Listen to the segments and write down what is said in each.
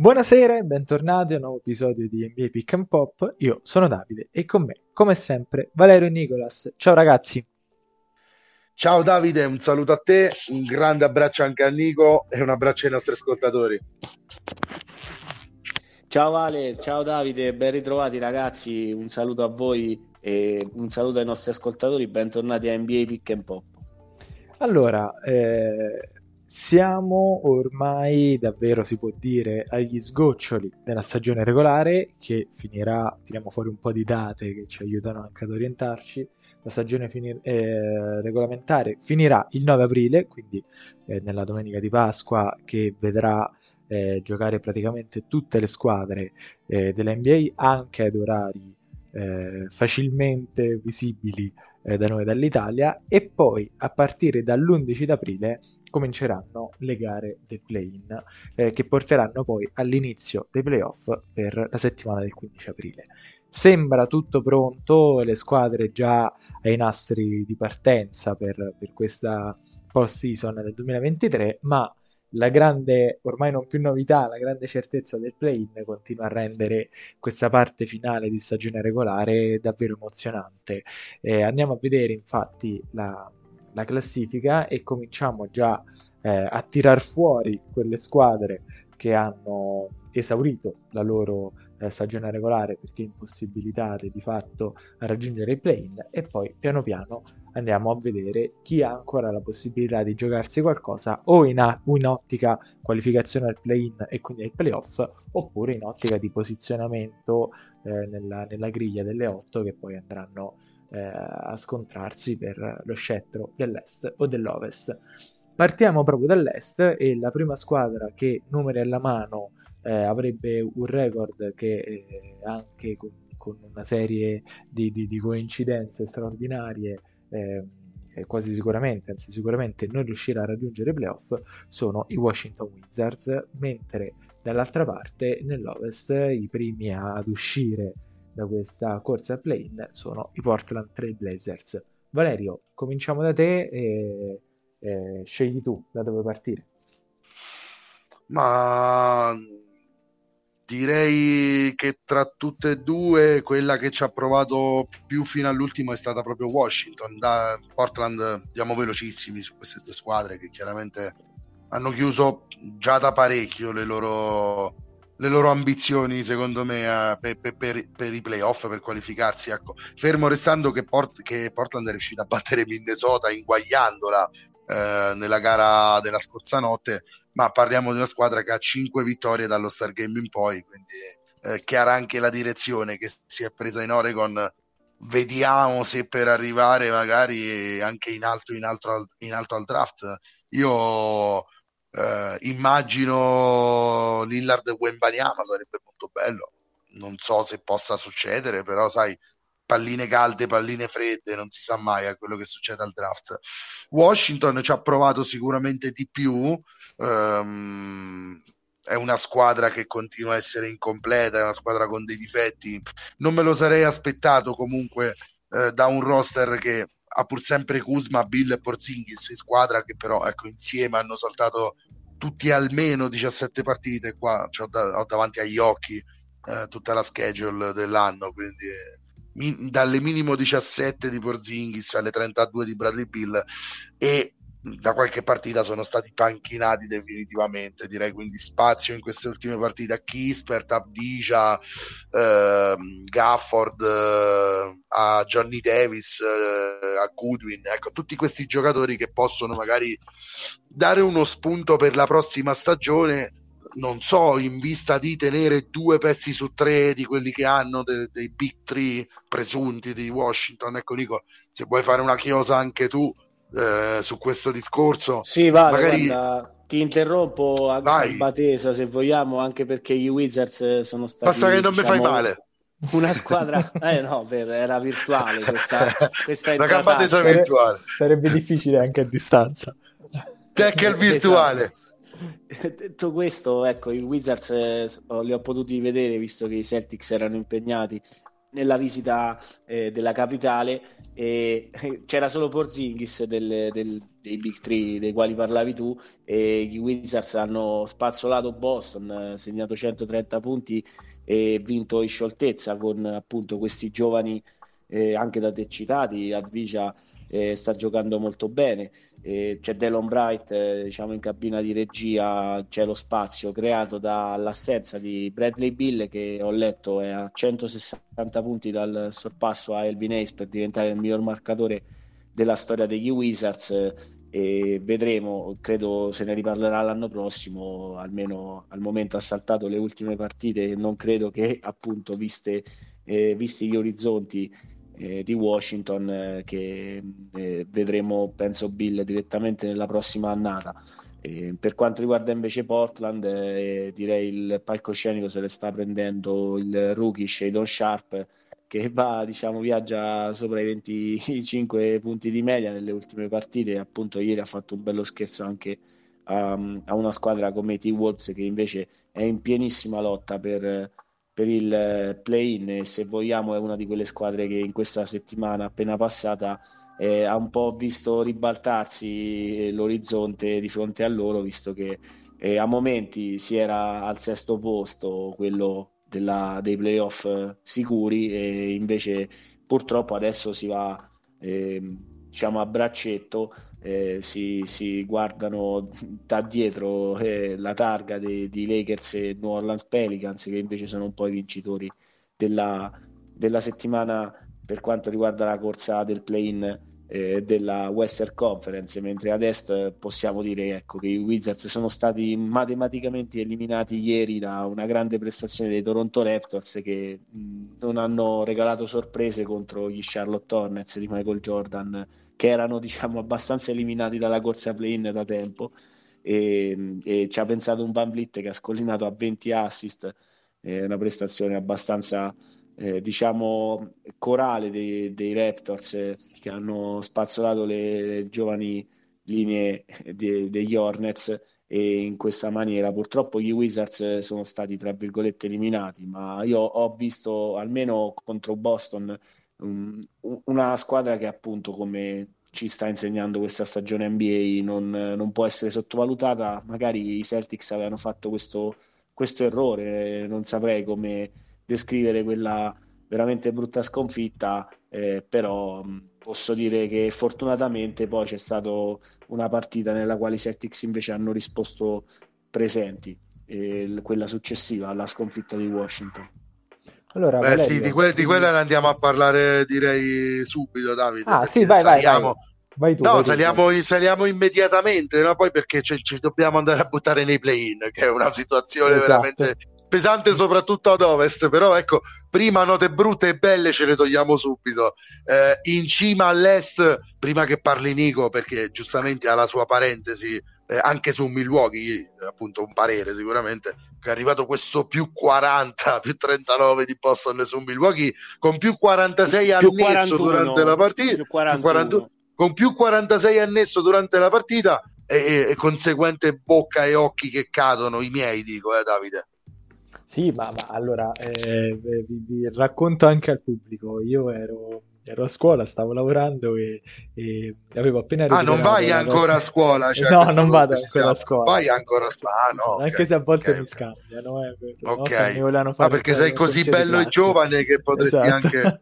Buonasera e bentornati a un nuovo episodio di NBA Pick and Pop. Io sono Davide e con me, come sempre, Valerio e Nicolas. Ciao ragazzi. Ciao Davide, un saluto a te, un grande abbraccio anche a Nico e un abbraccio ai nostri ascoltatori. Ciao Vale, ciao Davide, ben ritrovati ragazzi, un saluto a voi e un saluto ai nostri ascoltatori, bentornati a NBA Pick and Pop. Allora, eh, siamo ormai davvero, si può dire, agli sgoccioli della stagione regolare che finirà, tiriamo fuori un po' di date che ci aiutano anche ad orientarci. La stagione finir- eh, regolamentare finirà il 9 aprile, quindi eh, nella domenica di Pasqua, che vedrà eh, giocare praticamente tutte le squadre eh, della NBA anche ad orari eh, facilmente visibili eh, da noi dall'Italia e poi a partire dall'11 aprile cominceranno le gare del play-in eh, che porteranno poi all'inizio dei playoff per la settimana del 15 aprile. Sembra tutto pronto, le squadre già ai nastri di partenza per, per questa post-season del 2023, ma la grande, ormai non più novità, la grande certezza del play-in continua a rendere questa parte finale di stagione regolare davvero emozionante. Eh, andiamo a vedere infatti la, la classifica e cominciamo già eh, a tirar fuori quelle squadre che hanno esaurito la loro eh, stagione regolare perché impossibilitate di fatto a raggiungere il play-in e poi piano piano andiamo a vedere chi ha ancora la possibilità di giocarsi qualcosa o in, a- in ottica qualificazione al play-in e quindi ai playoff oppure in ottica di posizionamento eh, nella, nella griglia delle 8 che poi andranno eh, a scontrarsi per lo scettro dell'est o dell'ovest. Partiamo proprio dall'est e la prima squadra che numeri alla mano eh, avrebbe un record che eh, anche con, con, una serie di, di, di coincidenze straordinarie eh, quasi sicuramente, anzi sicuramente non riuscirà a raggiungere i playoff sono i Washington Wizards, mentre dall'altra parte nell'Ovest i primi ad uscire da questa corsa play-in sono i Portland Trail Blazers. Valerio, cominciamo da te e, e scegli tu da dove partire. Ma direi che tra tutte e due quella che ci ha provato più fino all'ultimo è stata proprio Washington. Da Portland andiamo velocissimi su queste due squadre che chiaramente hanno chiuso già da parecchio le loro le loro ambizioni, secondo me, per, per, per, i playoff, per qualificarsi. Ecco. Fermo restando che, Port, che, Portland è riuscita a battere Minnesota inguagliandola eh, nella gara della scorsa notte, ma parliamo di una squadra che ha 5 vittorie dallo Star Game in poi, quindi eh, chiara anche la direzione che si è presa in Oregon. Vediamo se per arrivare magari anche in alto, in alto, in alto al draft. Io eh, immagino Lillard e Wembanyama sarebbe molto bello. Non so se possa succedere, però sai, palline calde, palline fredde, non si sa mai a quello che succede al draft. Washington ci ha provato sicuramente di più. Um, è una squadra che continua a essere incompleta, è una squadra con dei difetti. Non me lo sarei aspettato comunque eh, da un roster che ha pur sempre Kuzma, Bill e Porzingis in squadra che però ecco, insieme hanno saltato tutti almeno 17 partite qua da, ho davanti agli occhi eh, tutta la schedule dell'anno quindi mi, dalle minimo 17 di Porzingis alle 32 di Bradley Bill e da qualche partita sono stati panchinati definitivamente direi quindi spazio in queste ultime partite a Kispert, a Abdija eh, Gafford eh, a Johnny Davis eh, a Goodwin. Ecco tutti questi giocatori che possono magari dare uno spunto per la prossima stagione non so, in vista di tenere due pezzi su tre di quelli che hanno de- dei big three presunti di Washington, ecco Nico, se vuoi fare una chiosa anche tu, eh, su questo discorso. Sì, vale, magari... guarda, ti interrompo a gamba tesa se vogliamo, anche perché i Wizards sono stati... Basta che non diciamo, mi fai diciamo, male. Una squadra, eh no, era virtuale questa, questa La gamba tesa virtuale. Sarebbe difficile anche a distanza. Tech il virtuale. Esatto. Detto questo, ecco, i Wizards eh, li ho potuti vedere visto che i Celtics erano impegnati nella visita eh, della capitale e c'era solo Porzingis del, del, dei Big Three dei quali parlavi tu e i Wizards hanno spazzolato Boston, segnato 130 punti e vinto in scioltezza con appunto questi giovani eh, anche da te citati, Advicia eh, sta giocando molto bene, eh, c'è Delon Bright eh, diciamo in cabina di regia, c'è lo spazio creato dall'assenza di Bradley Bill che ho letto è a 160 punti dal sorpasso a Elvin Ace per diventare il miglior marcatore della storia degli Wizards e vedremo, credo se ne riparlerà l'anno prossimo, almeno al momento ha saltato le ultime partite, non credo che appunto viste, eh, visti gli orizzonti eh, di Washington eh, che eh, vedremo penso Bill direttamente nella prossima annata. Per quanto riguarda invece Portland eh, direi il palcoscenico se le sta prendendo il rookie Shadon Sharp che va diciamo viaggia sopra i 25 punti di media nelle ultime partite. Appunto ieri ha fatto un bello scherzo anche a, a una squadra come i T-Wolves che invece è in pienissima lotta per per il eh, play-in se vogliamo è una di quelle squadre che in questa settimana appena passata eh, ha un po' visto ribaltarsi eh, l'orizzonte di fronte a loro visto che eh, a momenti si era al sesto posto quello della, dei playoff eh, sicuri e invece purtroppo adesso si va ehm, diciamo a braccetto eh, si, si, guardano da dietro eh, la targa di Lakers e New Orleans Pelicans che invece sono un po' i vincitori della, della settimana per quanto riguarda la corsa del play-in eh, della Western Conference, mentre ad est possiamo dire ecco, che i Wizards sono stati matematicamente eliminati ieri da una grande prestazione dei Toronto Raptors che mh, non hanno regalato sorprese contro gli Charlotte Hornets di Michael Jordan, che erano diciamo abbastanza eliminati dalla corsa play-in da tempo. E, e ci ha pensato un Van Vliet che ha scollinato a 20 assist, eh, una prestazione abbastanza eh, diciamo corale dei, dei Raptors eh, che hanno spazzolato le, le giovani linee de, degli Hornets e in questa maniera purtroppo gli Wizards sono stati tra virgolette eliminati ma io ho visto almeno contro Boston um, una squadra che appunto come ci sta insegnando questa stagione NBA non, non, può essere sottovalutata. Magari i Celtics avevano fatto questo, questo errore non saprei come descrivere quella veramente brutta sconfitta, eh, però posso dire che fortunatamente poi c'è stata una partita nella quale i Celtics invece hanno risposto presenti, eh, quella successiva alla sconfitta di Washington. Allora, Beh, Valerio, sì, di, que- di quella ne andiamo a parlare direi subito, Davide. Ah, sì, vai, saliamo... vai, vai. Vai tu, no, vai saliamo, tu. saliamo, immediatamente, no? poi perché ci, ci, dobbiamo andare a buttare nei play-in, che è una situazione esatto. veramente pesante soprattutto ad ovest, però ecco, prima note brutte e belle ce le togliamo subito. Eh, in cima all'est, prima che parli Nico, perché giustamente ha la sua parentesi eh, anche su Milwaukee, appunto un parere sicuramente, che è arrivato questo più 40, più 39 di Boston su Milwaukee, con più 46 più annesso 41, durante la partita, più 41. con più 46 annesso durante la partita e, e, e conseguente bocca e occhi che cadono, i miei dico, eh Davide. Sì, ma, ma allora eh, vi, vi, racconto anche al pubblico. Io ero, ero a scuola, stavo lavorando e, e avevo appena Ah, non vai ancora a scuola? Cioè, no, non vado ancora siamo... a scuola. Vai ancora a scuola? Ah, no, Anche okay, se a volte okay, mi scambiano. Eh, ok, ma ah, perché sei così bello e giovane che potresti esatto. anche...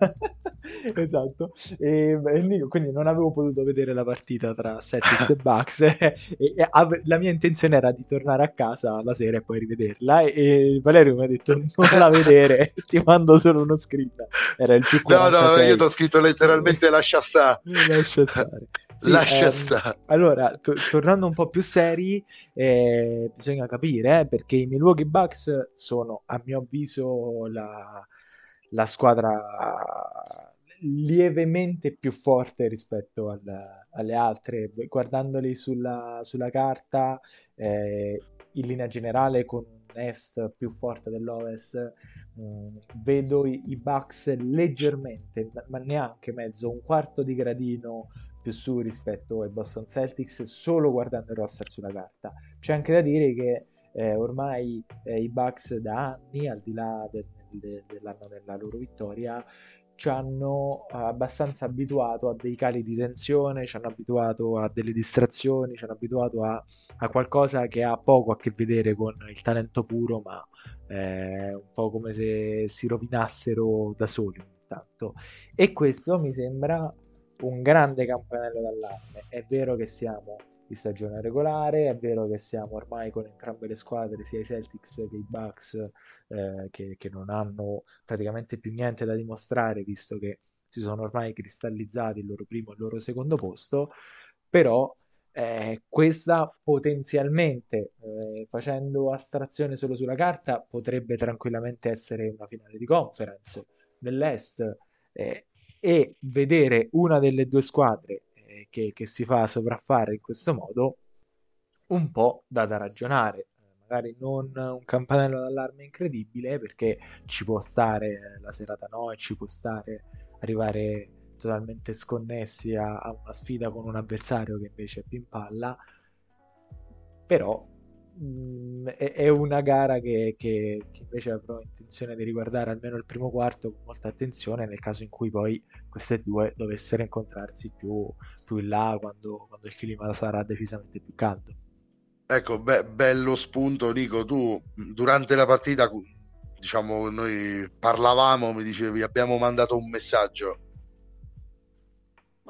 esatto. E, e, quindi non avevo potuto vedere la partita tra Celtics e Bucks e, e ave, la mia intenzione era di tornare a casa la sera e poi rivederla e, Valerio mi ha detto non la vedere ti mando solo uno scritto era il più 46. no no io ti ho scritto letteralmente lascia stare. Lascia stare. Sì, lascia ehm, stare. allora to- tornando un po' più seri eh, bisogna capire eh, perché i Milwaukee Bucks sono a mio avviso la, la squadra lievemente più forte rispetto al, alle altre, guardandoli sulla, sulla carta, eh, in linea generale con un est più forte dell'ovest, mh, mm, vedo i, i Bucks leggermente, ma neanche mezzo, un quarto di gradino più su rispetto ai Boston Celtics solo guardando il roster sulla carta. C'è anche da dire che eh, ormai eh, i Bucks da anni, al di là del de- dell'anno della loro vittoria, ci hanno abbastanza abituato a dei cali di tensione, ci hanno abituato a delle distrazioni, ci hanno abituato a, a qualcosa che ha poco a che vedere con il talento puro, ma è un po' come se si rovinassero da soli ogni tanto. E questo mi sembra un grande campanello d'allarme. È vero che siamo di stagione regolare. È vero che siamo ormai con entrambe le squadre, sia i Celtics che i Bucks, eh, che, che, non hanno praticamente più niente da dimostrare, visto che si sono ormai cristallizzati il loro primo e il loro secondo posto. Però eh, questa potenzialmente, eh, facendo astrazione solo sulla carta, potrebbe tranquillamente essere una finale di conference dell'Est. Eh, e vedere una delle due squadre che, che si fa sopraffare in questo modo, un po' da, da ragionare. Magari non un campanello d'allarme incredibile perché ci può stare la serata no e ci può stare arrivare totalmente sconnessi a, a, una sfida con un avversario che invece è più in palla. Però mh, è, è, una gara che, che, che, invece avrò intenzione di riguardare almeno il primo quarto con molta attenzione nel caso in cui poi queste due dovessero incontrarsi più, più in là quando, quando, il clima sarà decisamente più caldo. Ecco, be- bello spunto Nico, tu durante la partita, diciamo, noi parlavamo, mi dicevi, abbiamo mandato un messaggio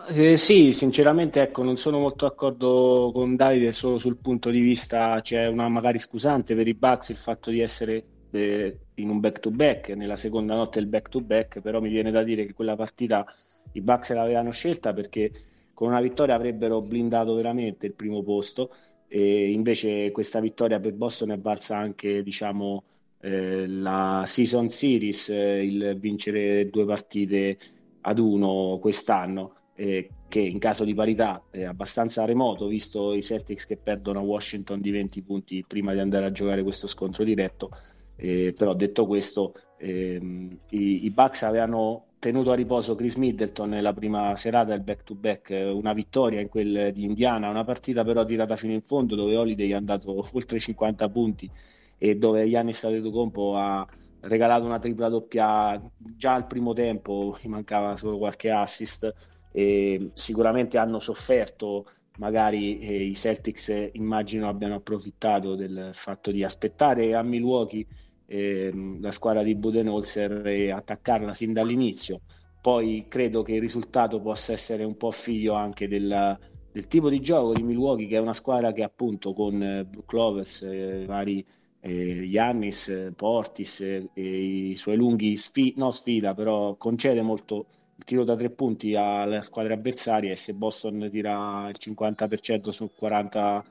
eh, sì, sinceramente ecco, non sono molto d'accordo con Davide solo sul punto di vista, c'è una magari scusante per i Bucks il fatto di essere eh, in un back-to-back, nella seconda notte del back-to-back, però mi viene da dire che quella partita i Bucks l'avevano scelta perché con una vittoria avrebbero blindato veramente il primo posto e invece questa vittoria per Boston è valsa anche diciamo eh, la season series, eh, il vincere due partite ad uno quest'anno eh, che in caso di parità è abbastanza remoto, visto i Celtics che perdono a Washington di 20 punti prima di andare a giocare questo scontro diretto. Eh, però detto questo, ehm, i, i, Bucks avevano tenuto a riposo Chris Middleton nella prima serata del back-to-back, una vittoria in quel di Indiana, una partita però tirata fino in fondo dove Holiday è andato oltre 50 punti e dove Giannis Antetokounmpo ha regalato una tripla doppia già al primo tempo, gli mancava solo qualche assist e sicuramente hanno sofferto magari eh, i Celtics eh, immagino abbiano approfittato del fatto di aspettare a Milwaukee eh, la squadra di Budenholzer e attaccarla sin dall'inizio. Poi credo che il risultato possa essere un po' figlio anche del, del tipo di gioco di Milwaukee che è una squadra che appunto con eh, Brook Lovers eh, vari Giannis, eh, Portis e i suoi lunghi sfi- no sfida però concede molto tiro da tre punti alle squadre avversarie e se Boston tira il 50% su 40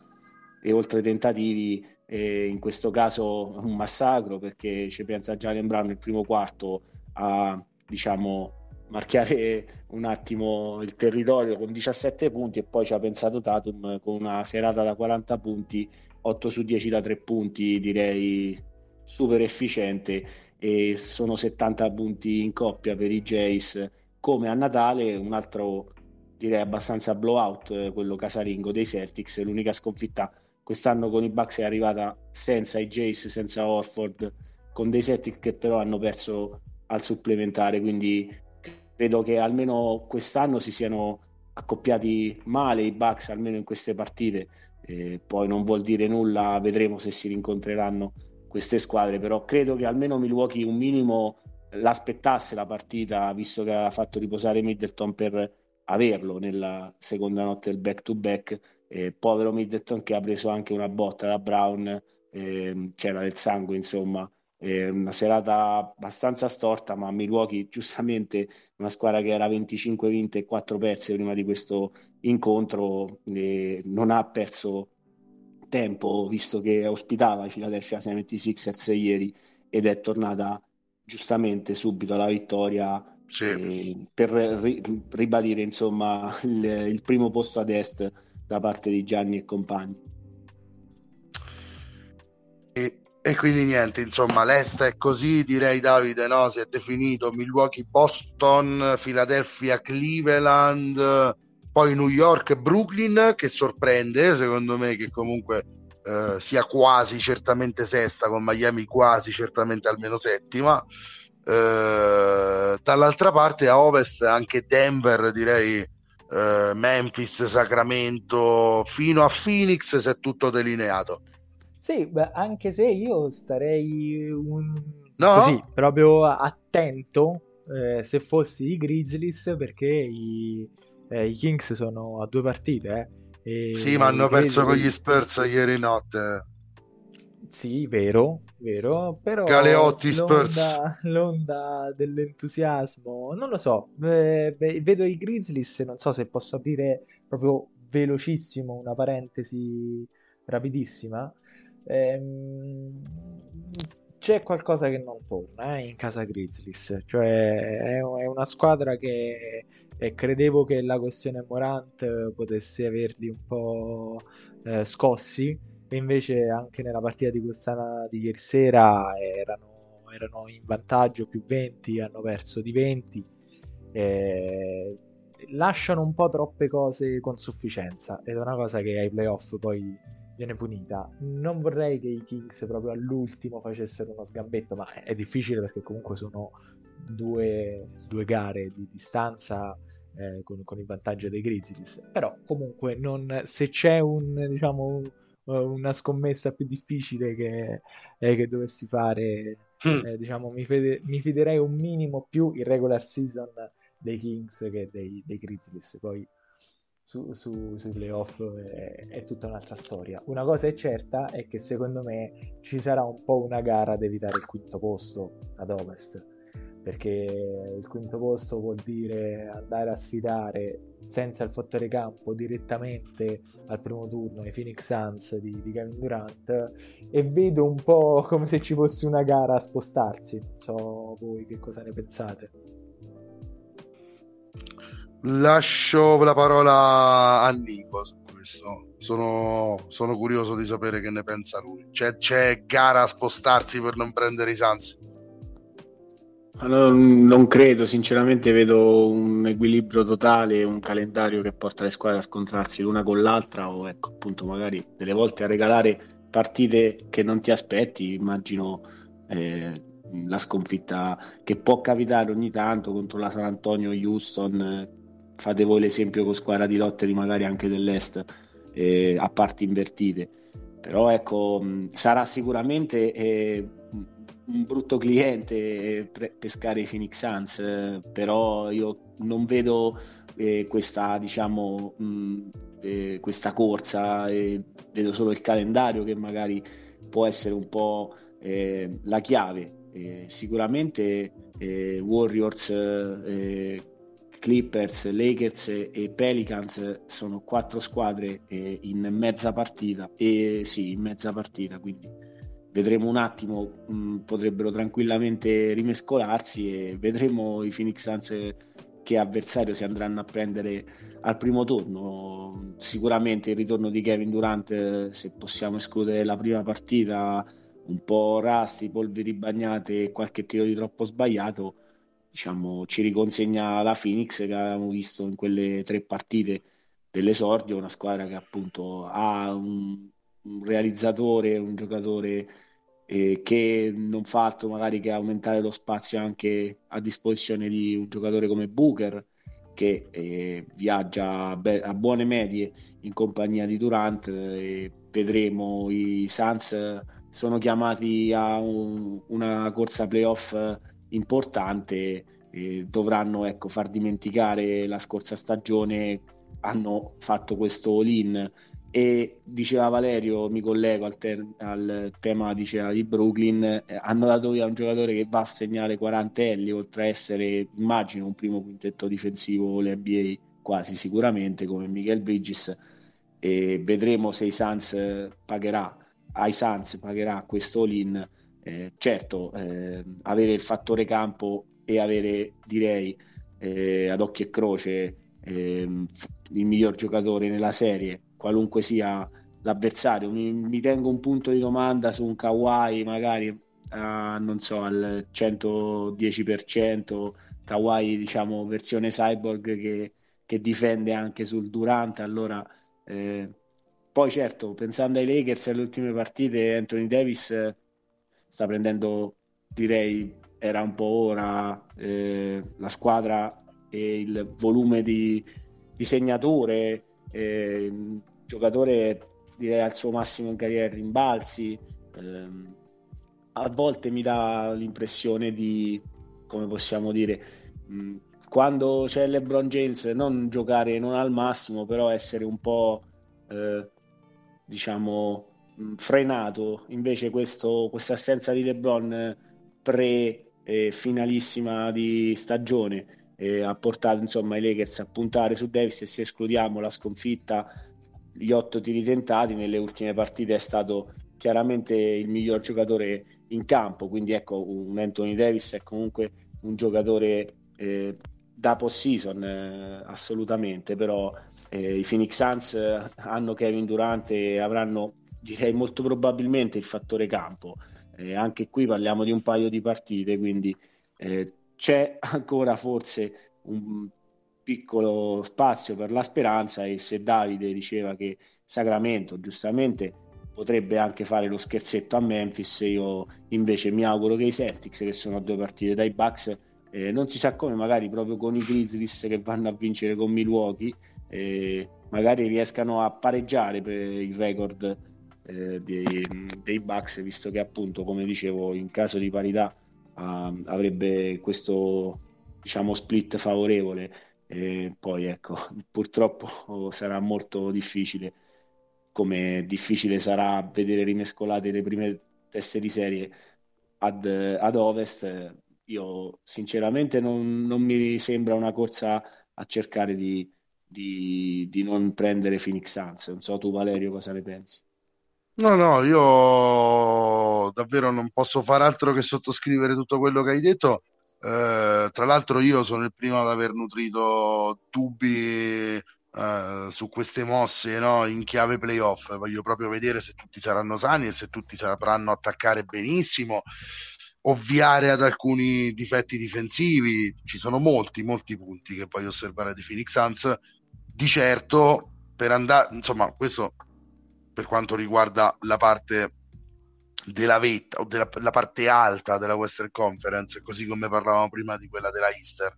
e oltre tentativi eh, in questo caso un massacro perché ci pensa già Brown nel primo quarto a diciamo marchiare un attimo il territorio con 17 punti e poi ci ha pensato Tatum con una serata da 40 punti 8 su 10 da 3 punti direi super efficiente e sono 70 punti in coppia per i Jays come a Natale un altro direi abbastanza blowout eh, quello casalingo dei Celtics l'unica sconfitta quest'anno con i Bucks è arrivata senza i Jays senza Orford con dei Celtics che però hanno perso al supplementare quindi credo che almeno quest'anno si siano accoppiati male i Bucks almeno in queste partite eh, poi non vuol dire nulla vedremo se si rincontreranno queste squadre però credo che almeno Milwaukee un minimo l'aspettasse la partita, visto che aveva fatto riposare Middleton per averlo nella seconda notte del back to back. Eh, povero Middleton che ha preso anche una botta da Brown, eh, c'era del sangue, insomma. Eh, una serata abbastanza storta, ma Milwaukee, giustamente, una squadra che era 25 vinte e 4 perse prima di questo incontro, non ha perso tempo, visto che ospitava i Philadelphia 76ers ieri ed è tornata giustamente subito alla vittoria sì. eh, per ri- ribadire insomma il, il, primo posto ad est da parte di Gianni e compagni. E, e quindi niente, insomma, l'est è così, direi Davide, no? Si è definito Milwaukee, Boston, Philadelphia, Cleveland, poi New York, Brooklyn, che sorprende, secondo me, che comunque eh, sia quasi certamente sesta, con Miami quasi certamente almeno settima. Eh, dall'altra parte a ovest anche Denver, direi eh, Memphis, Sacramento, fino a Phoenix se è tutto delineato. Sì, beh, anche se io starei un... no? così, proprio attento eh, se fossi i Grizzlies perché i, eh, i Kings sono a due partite. Eh, sì, ma hanno perso con gli Spurs ieri notte. Sì, vero, vero, però Galeotti Spurs. L'onda, l'onda dell'entusiasmo, non lo so, eh, vedo i Grizzlies, non so se posso aprire proprio velocissimo una parentesi rapidissima. Ehm, c'è qualcosa che non torna eh, in casa Grizzlies, cioè è, una squadra che eh, credevo che la questione Morant potesse averli un po' eh, scossi. E invece anche nella partita di questa di ieri sera erano, erano in vantaggio più 20, hanno perso di 20 eh, lasciano un po' troppe cose con sufficienza. Ed è una cosa che ai playoff poi viene punita. Non vorrei che i Kings proprio all'ultimo facessero uno sgambetto, ma è difficile perché comunque sono due, due gare di distanza eh, con, con, il vantaggio dei Grizzlies. Però comunque non, se c'è un, diciamo, una scommessa più difficile che, eh, che dovessi fare, mm. eh, diciamo, mi, fede, mi, fiderei un minimo più in regular season dei Kings che dei, dei Grizzlies. Poi su, su, sui playoff è, è, tutta un'altra storia. Una cosa è certa è che secondo me ci sarà un po' una gara ad evitare il quinto posto ad ovest, perché il quinto posto vuol dire andare a sfidare senza il fattore campo direttamente al primo turno i Phoenix Suns di, di Kevin Durant e vedo un po' come se ci fosse una gara a spostarsi. Non so voi che cosa ne pensate. Lascio la parola a Nico su questo. Sono, sono curioso di sapere che ne pensa lui. C'è, c'è gara a spostarsi per non prendere i Sans? Allora, non credo, sinceramente vedo un equilibrio totale, un calendario che porta le squadre a scontrarsi l'una con l'altra o ecco appunto magari delle volte a regalare partite che non ti aspetti, immagino eh, la sconfitta che può capitare ogni tanto contro la San Antonio, Houston, fate voi l'esempio con squadra di lotte magari anche dell'Est eh, a parti invertite. Però ecco sarà sicuramente eh, un brutto cliente pre- pescare i Phoenix Suns eh, però io non vedo eh, questa diciamo mh, eh, questa corsa vedo solo il calendario che magari può essere un po' eh, la chiave. Sicuramente Warriors Clippers, Lakers e Pelicans sono quattro squadre eh, in mezza partita e sì, in mezza partita, quindi vedremo un attimo, mh, mm, potrebbero tranquillamente rimescolarsi e vedremo i Phoenix Suns che avversario si andranno a prendere al primo turno. Sicuramente il ritorno di Kevin Durant, se possiamo escludere la prima partita, un po' rasti, polveri bagnate e qualche tiro di troppo sbagliato, diciamo, ci riconsegna la Phoenix che avevamo visto in quelle tre partite dell'esordio, una squadra che appunto ha un, un realizzatore, un giocatore eh, che non fa altro magari che aumentare lo spazio anche a disposizione di un giocatore come Booker che eh, viaggia a, be- a, buone medie in compagnia di Durant e vedremo i Suns sono chiamati a un, una corsa playoff importante eh, dovranno ecco, far dimenticare la scorsa stagione hanno fatto questo all-in. E diceva Valerio mi collego al, te- al tema diceva, di Brooklyn eh, hanno dato via un giocatore che va a segnare 40 elli oltre a essere immagino un primo quintetto difensivo l'NBA quasi sicuramente come Michael Bridges. E vedremo se i Suns pagherà ai Suns pagherà questo all-in eh, certo, eh, avere il fattore campo e avere, direi, eh, ad occhio e croce ehm, il miglior giocatore nella serie, qualunque sia l'avversario. Mi, mi, tengo un punto di domanda su un Kawhi, magari a, non so, al 110%, Kawhi, diciamo, versione cyborg che, che difende anche sul Durante, allora eh, poi certo, pensando ai Lakers e alle ultime partite, Anthony Davis sta prendendo, direi, era un po' ora eh, la squadra e il volume di, di segnature, eh, giocatore direi al suo massimo in carriera rimbalzi, eh, a volte mi dà l'impressione di, come possiamo dire, mh, quando c'è LeBron James non giocare non al massimo, però essere un po' eh, diciamo frenato. Invece questa assenza di LeBron pre eh, di stagione eh, ha portato insomma i Lakers a puntare su Davis e se escludiamo la sconfitta gli otto tiri tentati nelle ultime partite è stato chiaramente il miglior giocatore in campo quindi ecco un Anthony Davis è comunque un giocatore eh, da post season eh, assolutamente però eh, i Phoenix Suns hanno Kevin Durant e avranno direi molto probabilmente il fattore campo. Eh, anche qui parliamo di un paio di partite quindi eh, c'è ancora forse un piccolo spazio per la speranza e se Davide diceva che Sacramento giustamente potrebbe anche fare lo scherzetto a Memphis io invece mi auguro che i Celtics che sono a due partite dai Bucks eh, non si sa come magari proprio con i Grizzlies che vanno a vincere con Milwaukee eh, magari riescano a pareggiare per il record eh, dei, dei Bucks visto che appunto come dicevo in caso di parità uh, avrebbe questo diciamo split favorevole. E poi ecco purtroppo sarà molto difficile come difficile sarà vedere rimescolate le prime teste di serie ad, ad ovest. Io sinceramente non, non, mi sembra una corsa a cercare di, di, di non prendere Phoenix Suns. Non so tu Valerio cosa ne pensi No, no, io davvero non posso fare altro che sottoscrivere tutto quello che hai detto. Eh, tra l'altro, io sono il primo ad aver nutrito dubbi eh, su queste mosse no? in chiave playoff. Voglio proprio vedere se tutti saranno sani e se tutti sapranno attaccare benissimo, ovviare ad alcuni difetti difensivi. Ci sono molti, molti punti che voglio osservare di Phoenix Suns. Di certo, per andare, insomma, questo per quanto riguarda la parte della vetta o della la parte alta della Western Conference, così come parlavamo prima di quella della Eastern.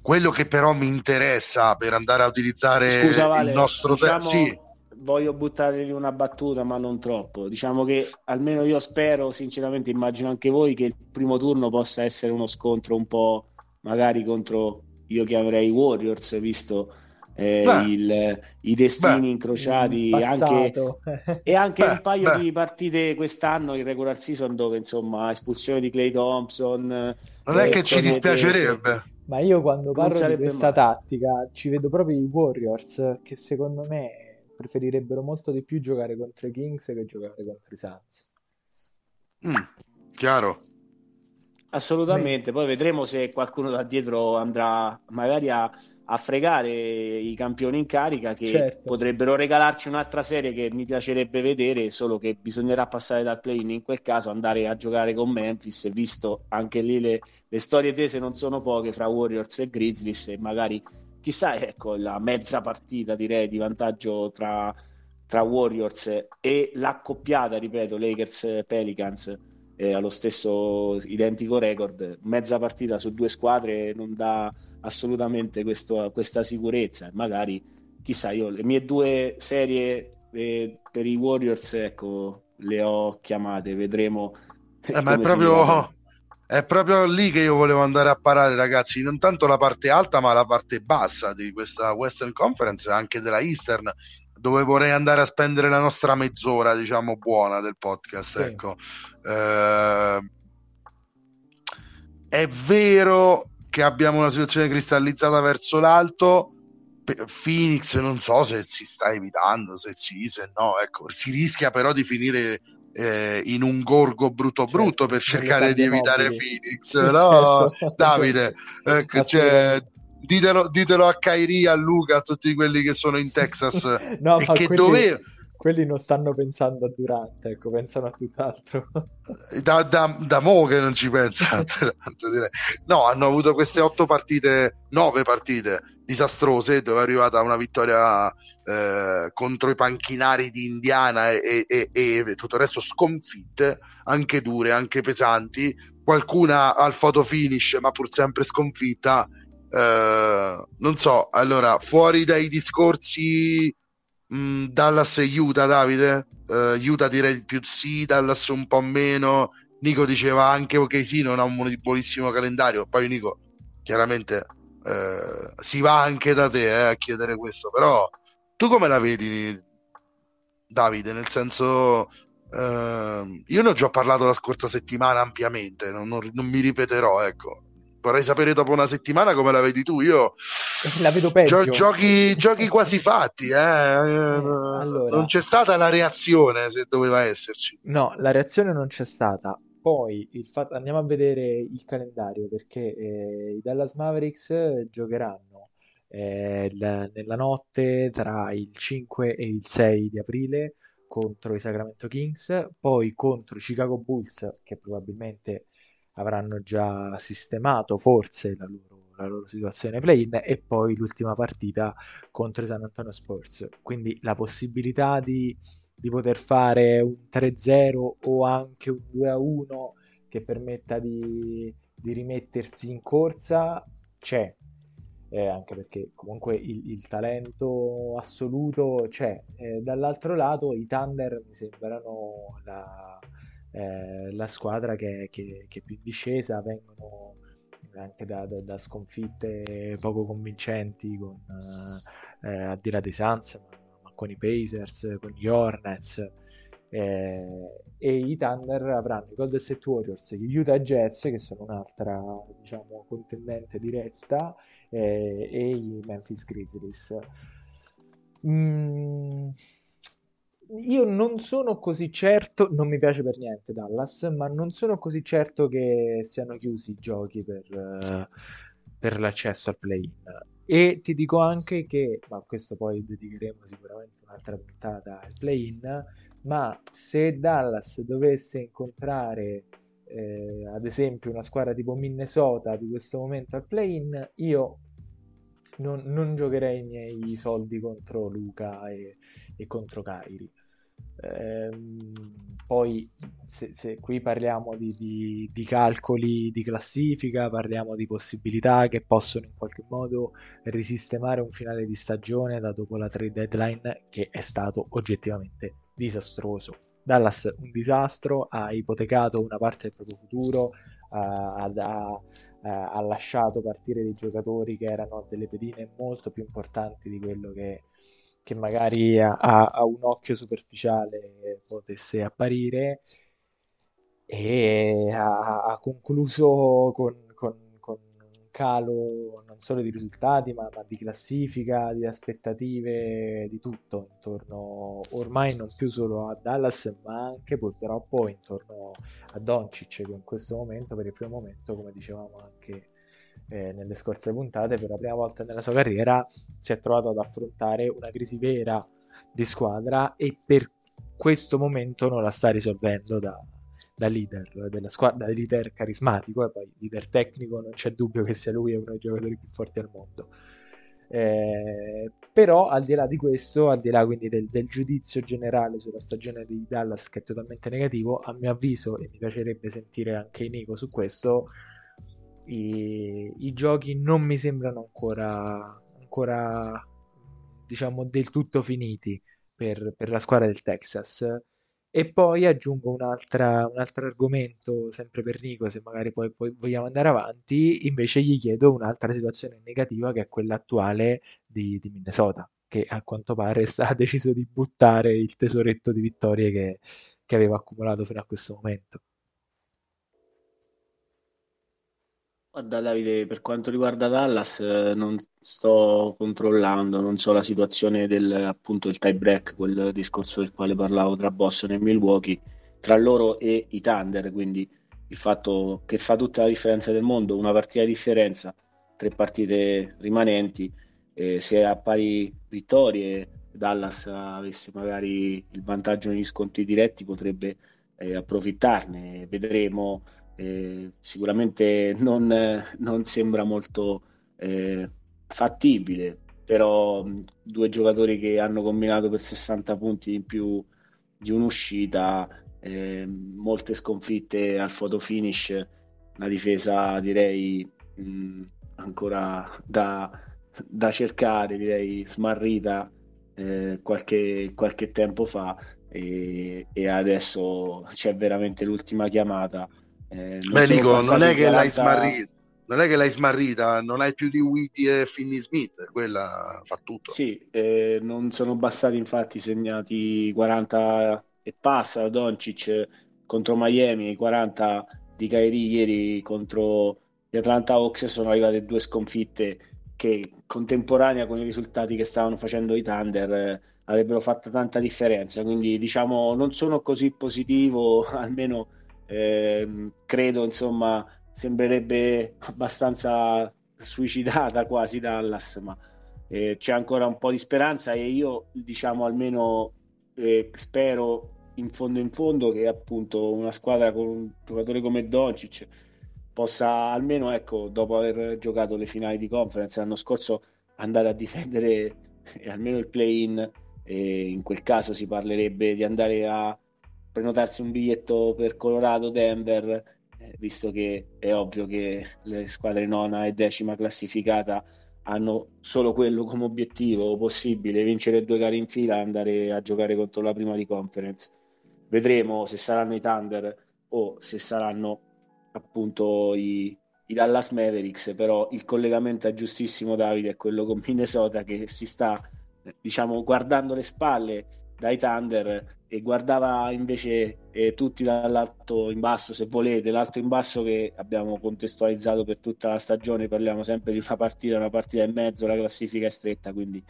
Quello che però mi interessa per andare a utilizzare Scusa, vale, il nostro diciamo, te- sì. voglio buttargli una battuta, ma non troppo. Diciamo che almeno io spero, sinceramente, immagino anche voi che il primo turno possa essere uno scontro un po' magari contro io chiamerei Warriors, visto eh, il, i destini beh, incrociati anche, e anche beh, un paio beh. di partite quest'anno in regular season dove insomma espulsione di Clay Thompson non è che ci dispiacerebbe. Ma io quando parlo di questa male. tattica ci vedo proprio i Warriors che secondo me preferirebbero molto di più giocare contro i Kings che giocare contro i Suns. Mm, chiaro Assolutamente, poi vedremo se qualcuno da dietro andrà magari a, a fregare i campioni in carica che certo. potrebbero regalarci un'altra serie che mi piacerebbe vedere, solo che bisognerà passare dal play-in in quel caso, andare a giocare con Memphis, visto anche lì le, le storie tese non sono poche fra Warriors e Grizzlies e magari chissà, ecco, la mezza partita direi di vantaggio tra, tra Warriors e l'accoppiata, ripeto, Lakers-Pelicans eh, allo stesso identico record, mezza partita su due squadre non dà assolutamente questo, questa sicurezza. Magari, chissà, io le mie due serie eh, per i Warriors, ecco, le ho chiamate, vedremo. Eh, ma è proprio, è proprio lì che io volevo andare a parare, ragazzi. Non tanto la parte alta, ma la parte bassa di questa Western Conference, anche della Eastern dove vorrei andare a spendere la nostra mezz'ora, diciamo, buona del podcast. Sì. Ecco. Eh, è vero che abbiamo una situazione cristallizzata verso l'alto. Phoenix non so se si sta evitando, se sì, se no, ecco, si rischia però di finire eh, in un gorgo brutto certo, brutto per cercare di evitare mobili. Phoenix, no? Certo. Davide, ecco, cioè, ditelo, ditelo a Kairi, a Luca, a tutti quelli che sono in Texas no, e che quelli, quelli non stanno pensando a Durant, ecco, pensano a tutt'altro. Da, da, da mo che non ci pensano. no, hanno avuto queste otto partite, nove partite disastrose, dove è arrivata una vittoria eh, contro i panchinari di Indiana e, e, e, tutto il resto sconfitte, anche dure, anche pesanti. Qualcuna al photo finish, ma pur sempre sconfitta. Eh, non so, allora, fuori dai discorsi Mm, Dallas e Utah, Davide? Uh, Utah direi più sì, Dallas un po' meno. Nico diceva anche ok sì, non ha un buonissimo calendario. Poi Nico, chiaramente uh, si va anche da te eh, a chiedere questo, però tu come la vedi, Davide? Nel senso, uh, io ne ho già parlato la scorsa settimana ampiamente, non, non, non mi ripeterò, ecco vorrei sapere dopo una settimana come la vedi tu. Io la vedo peggio. Gio- giochi, giochi quasi fatti, eh. allora, non c'è stata la reazione se doveva esserci. No, la reazione non c'è stata. Poi fatto... andiamo a vedere il calendario perché eh, i Dallas Mavericks giocheranno eh, l- nella notte tra il 5 e il 6 di aprile contro i Sacramento Kings, poi contro i Chicago Bulls che probabilmente avranno già sistemato forse la loro, la loro situazione play-in e poi l'ultima partita contro i San Antonio Spurs. Quindi la possibilità di, di poter fare un 3-0 o anche un 2-1 che permetta di, di rimettersi in corsa c'è. Eh, anche perché comunque il, il talento assoluto c'è. Eh, dall'altro lato i Thunder mi sembrano la, eh, la squadra che, che, che, più in discesa vengono anche da, da, da sconfitte poco convincenti con, eh, eh, al di là dei Suns ma, ma, con i Pacers, con gli Hornets eh, e i Thunder avranno i Golden State Warriors, gli Utah Jazz che sono un'altra diciamo contendente diretta eh, e i Memphis Grizzlies. Mm io non sono così certo, non mi piace per niente Dallas, ma non sono così certo che siano chiusi i giochi per, uh, per l'accesso al play-in. E ti dico anche che, ma questo poi dedicheremo sicuramente un'altra puntata al play-in, ma se Dallas dovesse incontrare eh, ad esempio una squadra tipo Minnesota di questo momento al play-in, io non, non giocherei i miei soldi contro Luca e, e contro Kairi. Ehm, poi se, se, qui parliamo di, di, di, calcoli di classifica, parliamo di possibilità che possono in qualche modo risistemare un finale di stagione da dopo la trade deadline che è stato oggettivamente disastroso. Dallas un disastro, ha ipotecato una parte del proprio futuro, ha, ha, ha lasciato partire dei giocatori che erano delle pedine molto più importanti di quello che che magari a, a, un occhio superficiale potesse apparire e ha, ha concluso con, con, con, un calo non solo di risultati ma, ma, di classifica, di aspettative, di tutto intorno ormai non più solo a Dallas ma anche purtroppo intorno a Doncic che in questo momento per il primo momento come dicevamo anche eh, nelle scorse puntate, per la prima volta nella sua carriera si è trovato ad affrontare una crisi vera di squadra e per questo momento non la sta risolvendo da, da leader della squadra, da leader carismatico e poi leader tecnico, non c'è dubbio che sia lui uno dei giocatori più forti al mondo. Eh, però al di là di questo, al di là quindi del, del, giudizio generale sulla stagione di Dallas che è totalmente negativo, a mio avviso, e mi piacerebbe sentire anche Nico su questo, i, i giochi non mi sembrano ancora, ancora diciamo del tutto finiti per, per la squadra del Texas. E poi aggiungo un altro argomento, sempre per Nico, se magari poi, poi, vogliamo andare avanti, invece gli chiedo un'altra situazione negativa che è quella attuale di, di Minnesota, che a quanto pare sta, ha deciso di buttare il tesoretto di vittorie che, che aveva accumulato fino a questo momento. Guarda Davide, per quanto riguarda Dallas, eh, non sto controllando, non so la situazione del appunto il tie break, quel discorso del quale parlavo tra Boston e Milwaukee, tra loro e i Thunder, quindi il fatto che fa tutta la differenza del mondo, una partita di differenza, tre partite rimanenti, eh, se a pari vittorie Dallas avesse magari il vantaggio negli scontri diretti potrebbe eh, approfittarne. Vedremo. Eh, sicuramente non, non, sembra molto eh, fattibile, però due giocatori che hanno combinato per 60 punti in più di un'uscita, eh, molte sconfitte al photo finish, una difesa direi mh, ancora da, da, cercare, direi smarrita eh, qualche, qualche tempo fa e, adesso c'è veramente l'ultima chiamata. Eh, Beh, Nico, non è che 40... l'hai smarrita, non è che l'hai smarrita, non hai più di Witty e Finney Smith, quella fa tutto. Sì, eh, non sono bastati infatti segnati 40 e passa Doncic contro Miami, 40 di Kairi ieri contro gli Atlanta Hawks sono arrivate due sconfitte che contemporanea con i risultati che stavano facendo i Thunder eh, avrebbero fatto tanta differenza. Quindi, diciamo, non sono così positivo, almeno eh, credo, insomma, sembrerebbe abbastanza suicidata quasi Dallas, ma eh, c'è ancora un po' di speranza e io, diciamo, almeno eh, spero in fondo in fondo che appunto una squadra con un giocatore come Doncic possa almeno, ecco, dopo aver giocato le finali di conference l'anno scorso, andare a difendere almeno il play-in e in quel caso si parlerebbe di andare a prenotarsi un biglietto per Colorado, Denver, eh, visto che è ovvio che le squadre nona e decima classificata hanno solo quello come obiettivo possibile, vincere due gare in fila e andare a giocare contro la prima di conference. Vedremo se saranno i Thunder o se saranno appunto i, i Dallas Mavericks, però il collegamento è giustissimo Davide, è quello con Minnesota che si sta diciamo guardando le spalle dai Thunder e guardava invece eh, tutti dall'alto in basso se volete l'alto in basso che abbiamo contestualizzato per tutta la stagione parliamo sempre di una partita una partita e mezzo la classifica è stretta quindi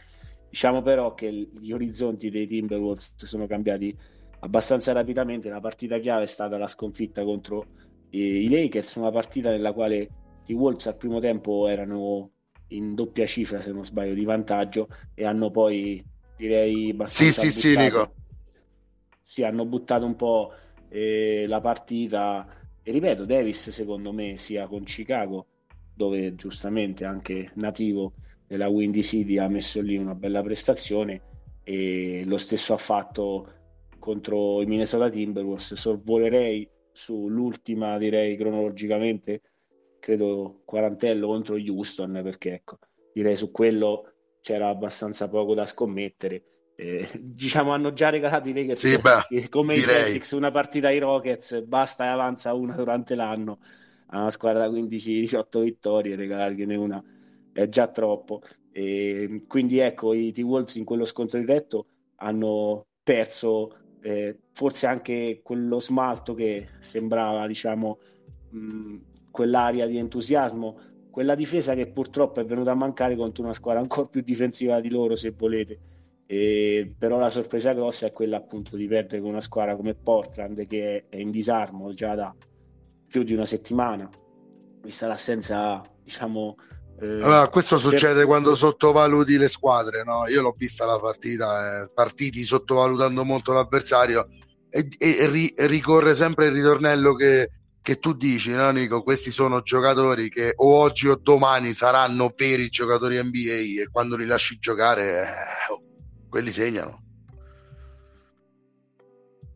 diciamo però che gli orizzonti dei Timberwolves sono cambiati abbastanza rapidamente. La partita chiave è stata la sconfitta contro eh, i Lakers una partita nella quale i Wolves al primo tempo erano in doppia cifra se non sbaglio di vantaggio e hanno poi direi abbastanza sì sì buttato, sì Nico. Sì hanno buttato un po' eh, la partita. E ripeto Davis secondo me sia con Chicago dove giustamente anche nativo della Windy City ha messo lì una bella prestazione. E lo stesso ha fatto contro i Minnesota Timberwolves. Sorvolerei sull'ultima direi cronologicamente credo quarantello contro Houston perché ecco direi su quello c'era abbastanza poco da scommettere. Eh, diciamo hanno già regalato i Lakers sì, beh, come direi. i Celtics una partita ai Rockets basta e avanza una durante l'anno. A una squadra da 15-18 vittorie regalargliene una è già troppo. E quindi ecco i T-Wolves in quello scontro diretto hanno perso eh, forse anche quello smalto che sembrava diciamo mh, quell'aria di entusiasmo, quella difesa che purtroppo è venuta a mancare contro una squadra ancora più difensiva di loro, se volete. E, però la sorpresa grossa è quella appunto di perdere con una squadra come Portland che è in disarmo già da più di una settimana, vista l'assenza, diciamo. Eh, allora, questo succede per... quando sottovaluti le squadre, no? Io l'ho vista la partita, eh, partiti sottovalutando molto l'avversario e, e, e ricorre sempre il ritornello che che tu dici, no, Nico? Questi sono giocatori che o oggi o domani saranno veri giocatori NBA e quando li lasci giocare, eh, quelli segnano.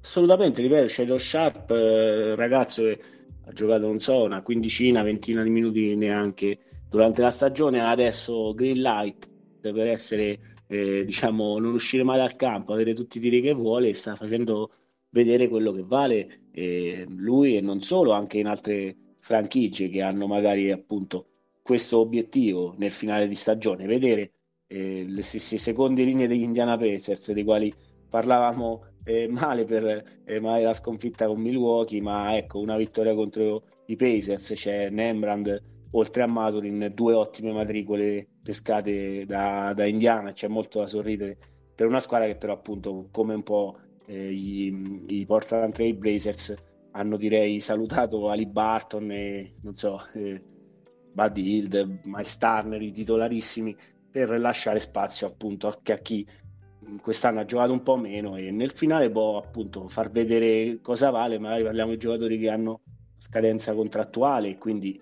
Assolutamente, ripeto, Shadow Sharp, eh, ragazzo che ha giocato, non so, una quindicina, ventina di minuti neanche durante la stagione, adesso green light per essere, eh, diciamo, non uscire mai dal campo, avere tutti i tiri che vuole e sta facendo vedere quello che vale eh, lui e non solo, anche in altre franchigie che hanno magari appunto questo obiettivo nel finale di stagione, vedere eh, le stesse seconde linee degli Indiana Pacers, dei quali parlavamo eh, male per eh, male la sconfitta con Milwaukee, ma ecco una vittoria contro i Pacers, c'è Nembrand oltre a Maturin, due ottime matricole pescate da, da Indiana, c'è molto da sorridere per una squadra che però appunto come un po' eh, i, i Portland Trail Blazers hanno direi salutato Ali Barton e non so eh, Buddy Hild, Miles Turner, i titolarissimi per lasciare spazio appunto anche a chi quest'anno ha giocato un po' meno e nel finale può appunto far vedere cosa vale, magari parliamo di giocatori che hanno scadenza contrattuale e quindi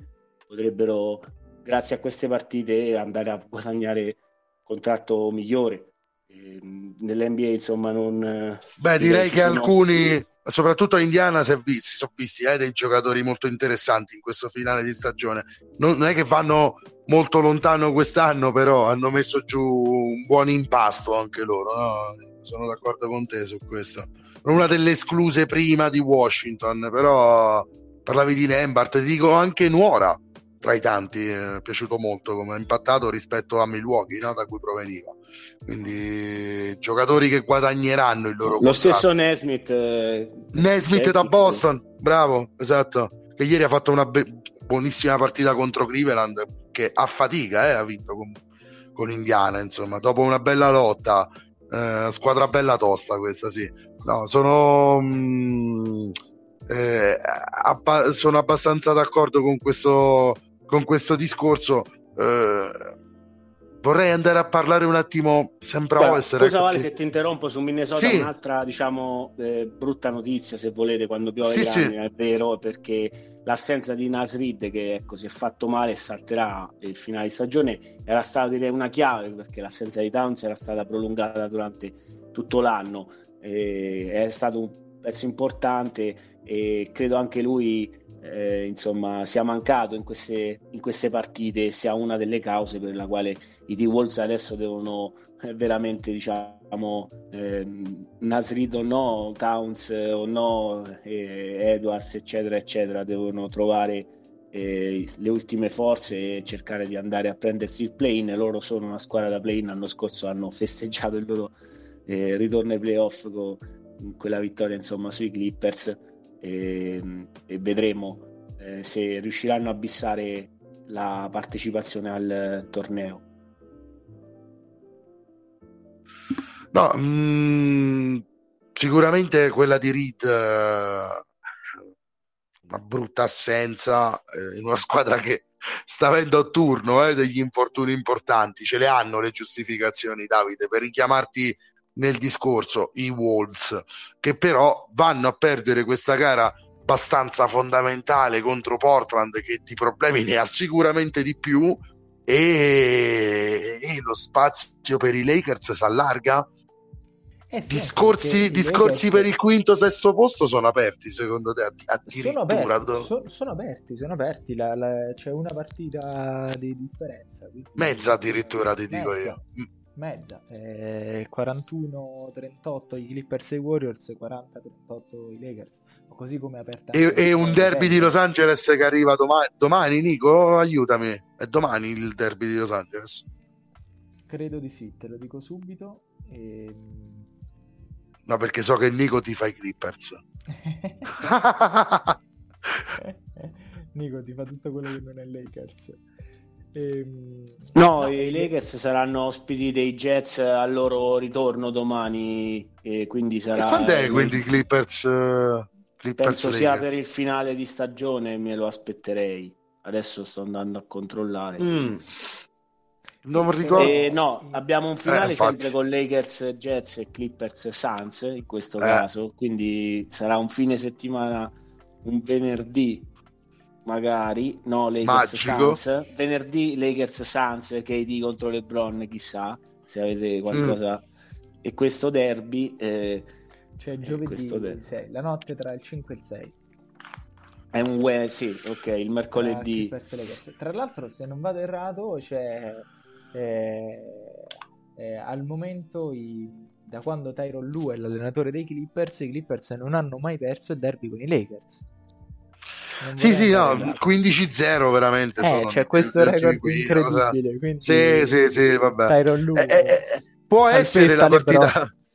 potrebbero grazie a queste partite andare a guadagnare contratto migliore. E, nell'NBA insomma non... Beh direi che sono... alcuni, soprattutto a Indiana si, visti, si sono visti eh, dei giocatori molto interessanti in questo finale di stagione. Non, non, è che vanno molto lontano quest'anno, però hanno messo giù un buon impasto anche loro. No? Sono d'accordo con te su questo. Una delle escluse prima di Washington, però parlavi di Nembart, ti dico anche Nuora tra i tanti, è piaciuto molto come ha impattato rispetto a Milwaukee, no? da cui proveniva. Quindi giocatori che guadagneranno il loro Lo contratto. stesso Nesmith. Eh, Nesmith da Boston, bravo, esatto. Che ieri ha fatto una be- buonissima partita contro Cleveland, che a fatica eh, ha vinto con, con, Indiana, insomma, dopo una bella lotta. Eh, squadra bella tosta questa, sì. No, sono... Mh, mm, eh, abba- sono abbastanza d'accordo con questo, con questo discorso. Eh, vorrei andare a parlare un attimo sempre a Ovest. Scusa Vale se ti interrompo su Minnesota, sì. un'altra diciamo eh, brutta notizia se volete quando piove sì, sì. è vero perché l'assenza di Nasrid che ecco, si è fatto male e salterà il finale di stagione era stata direi una chiave perché l'assenza di Towns era stata prolungata durante tutto l'anno. Eh, è stato un pezzo importante e credo anche lui eh, insomma sia mancato in queste, in queste partite sia una delle cause per la quale i T-Wolves adesso devono eh, veramente diciamo eh, Nasrid o no Towns o no eh, Edwards eccetera eccetera devono trovare eh, le ultime forze e cercare di andare a prendersi il play-in. Loro sono una squadra da play-in. L'anno scorso hanno festeggiato il loro eh, ritorno ai playoff con quella vittoria insomma sui Clippers e, e vedremo eh, se riusciranno a bissare la partecipazione al torneo. No, mh, mm, sicuramente quella di Reed eh, una brutta assenza eh, in una squadra che sta avendo a turno eh, degli infortuni importanti, ce le hanno le giustificazioni Davide per richiamarti nel discorso i Wolves, che però vanno a perdere questa gara abbastanza fondamentale contro Portland che di problemi ne ha sicuramente di più e, e lo spazio per i Lakers si allarga eh sì, discorsi, discorsi per il quinto sesto posto sono aperti secondo te sono aperti, so, sono aperti, sono aperti la, la, c'è una partita di differenza mezza addirittura ti mezza. dico io mezza, eh, 41-38 i Clippers e i Warriors, 40-38 i Lakers, così come aperta. E, e un derby di Los Angeles che arriva domani, domani Nico, aiutami, è domani il derby di Los Angeles? Credo di sì, te lo dico subito. E... Ehm, no, perché so che Nico ti fa i Clippers. Nico ti fa tutto quello che non è Lakers. Ehm... No, no, i Lakers saranno ospiti dei Jets al loro ritorno domani, e quindi sarà... E quando è quindi Clippers? Uh, Clippers Penso Lakers. sia per il finale di stagione, me lo aspetterei. Adesso sto andando a controllare. Mm. Non ricordo. Eh, no, abbiamo un finale eh, sempre con Lakers Jets e Clippers Suns in questo eh. caso, quindi sarà un fine settimana, un venerdì magari, no, Lakers. Suns. Venerdì Lakers Suns, KD contro LeBron, chissà se avete qualcosa. Mm. E questo derby... Eh, cioè giovedì derby. 6, la notte tra il 5 e il 6. È un we- sì, ok, il mercoledì. Tra l'altro, se non vado errato, c'è eh, eh, al momento i, da quando Tyron Lue è l'allenatore dei Clippers, i Clippers non hanno mai perso il derby con i Lakers. Sì, sì, no, 15-0 veramente. Eh, sono c'è questo record qui, incredibile. Quindi... Sì, sì, sì, vabbè. Eh, eh, eh, può essere la partita...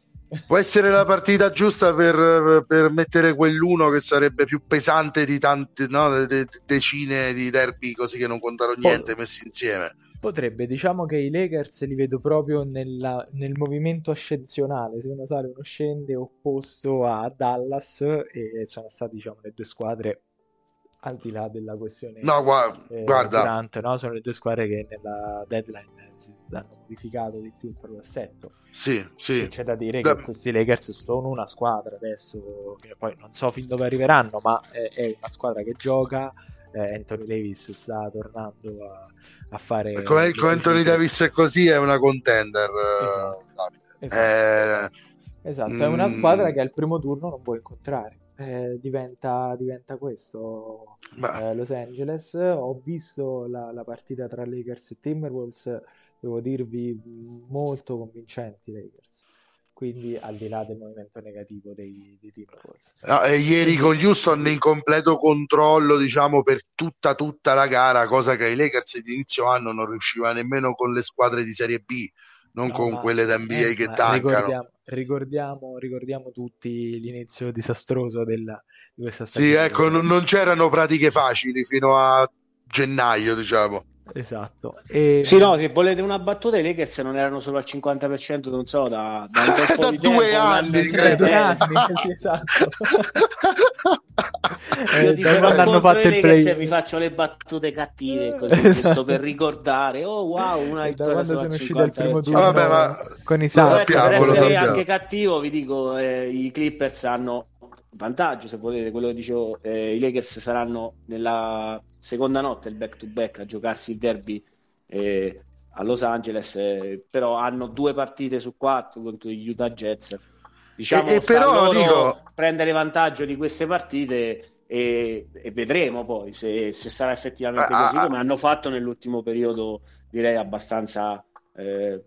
Può essere la partita giusta per, per, mettere quell'uno che sarebbe più pesante di tante no? de, de, decine di derby così che non contano niente messi insieme. Potrebbe, diciamo che i Lakers li vedo proprio nella, nel movimento ascensionale, se uno sale uno scende opposto a Dallas e sono state diciamo le due squadre al di là della questione no, guarda, eh, guarda. Durante, no? sono le due squadre che nella deadline si hanno modificato di più il proprio assetto sì, sì. E c'è da dire che questi Lakers sono una squadra adesso poi non so fin dove arriveranno ma è, è una squadra che gioca eh, Anthony Davis sta tornando a, a fare come, come Anthony Davis è così è una contender esatto, eh, esatto. Eh, esatto. è una mm. squadra che al primo turno non può incontrare eh, diventa, diventa, questo eh, Los Angeles. Ho visto la, la, partita tra Lakers e Timberwolves, devo dirvi molto convincenti Lakers. Quindi al di là del movimento negativo dei, dei Timberwolves. No, e ieri con Houston in completo controllo, diciamo, per tutta, tutta la gara, cosa che i Lakers di inizio anno non riusciva nemmeno con le squadre di Serie B non no, con quelle da NBA eh, che tancano. Ricordiamo, ricordiamo, ricordiamo, tutti l'inizio disastroso della, di questa stagione. Sì, ecco, non, non c'erano pratiche facili fino a gennaio, diciamo. Esatto. E... Sì, no, se volete una battuta, i Lakers non erano solo al 50%, non so, da, da un po' di due tempo, anni, credo. Due anni, sì, esatto. Io dico, hanno fatto il play vi faccio le battute cattive così, esatto. per ricordare, oh wow, una vittoria sono usciti al primo turno Vabbè, ma con i Suns. per essere anche cattivo, vi dico, eh, i Clippers hanno vantaggio, se volete, quello che dicevo, eh, i Lakers saranno nella seconda notte il back to back a giocarsi il derby eh, a Los Angeles, eh, però hanno due partite su quattro contro gli Utah Jets. Diciamo, e, e però dico... prendere vantaggio di queste partite e, e vedremo poi se, se sarà effettivamente ah, così, ah, come hanno fatto nell'ultimo periodo, direi abbastanza eh,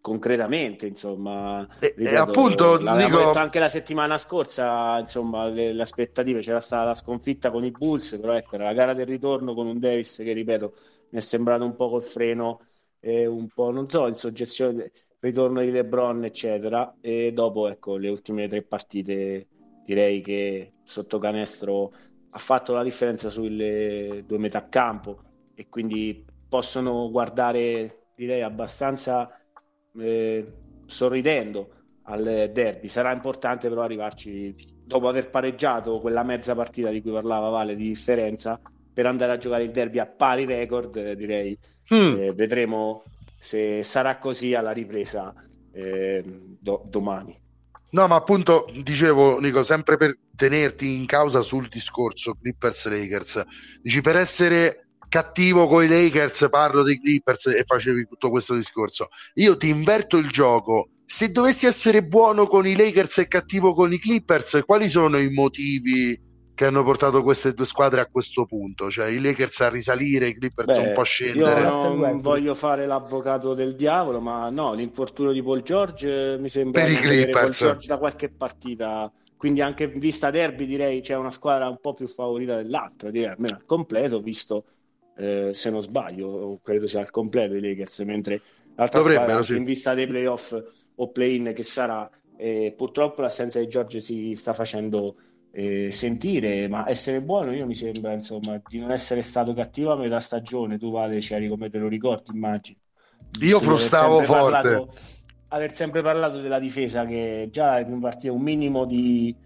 concretamente, insomma, e, ripeto, e appunto dico... anche la settimana scorsa, insomma, le, le, aspettative c'era stata la sconfitta con i Bulls, però ecco, era la gara del ritorno con un Davis che, ripeto, mi è sembrato un po' col freno, eh, un po', non so, in soggezione, ritorno di LeBron, eccetera, e dopo, ecco, le ultime tre partite, direi che sotto canestro ha fatto la differenza sulle due metà campo e quindi possono guardare, direi, abbastanza eh, sorridendo al derby. Sarà importante però arrivarci dopo aver pareggiato quella mezza partita di cui parlava Vale di differenza per andare a giocare il derby a pari record, eh, direi. Mm. Eh, vedremo se sarà così alla ripresa eh, do- domani. No, ma appunto dicevo, Nico, sempre per tenerti in causa sul discorso Clippers Lakers, dici per essere cattivo con i Lakers, parlo dei Clippers e facevi tutto questo discorso. Io ti inverto il gioco. Se dovessi essere buono con i Lakers e cattivo con i Clippers, quali sono i motivi che hanno portato queste due squadre a questo punto? Cioè i Lakers a risalire, i Clippers Beh, un po' a scendere. Io non voglio fare l'avvocato del diavolo, ma no, l'infortunio di Paul George mi sembra per i Clippers. George da qualche partita quindi anche vista derby direi c'è una squadra un po' più favorita dell'altra direi almeno al completo visto eh, se non sbaglio, credo sia al completo i Lakers, mentre l'altra squadra sì. in vista dei playoff o play-in che sarà, eh, purtroppo l'assenza di Giorgio si sta facendo eh, sentire, ma essere buono io mi sembra insomma di non essere stato cattivo a metà stagione, tu Vale Ceri come te lo ricordi immagino. Io frustavo forte. Parlato, aver sempre parlato della difesa che già in partita un minimo di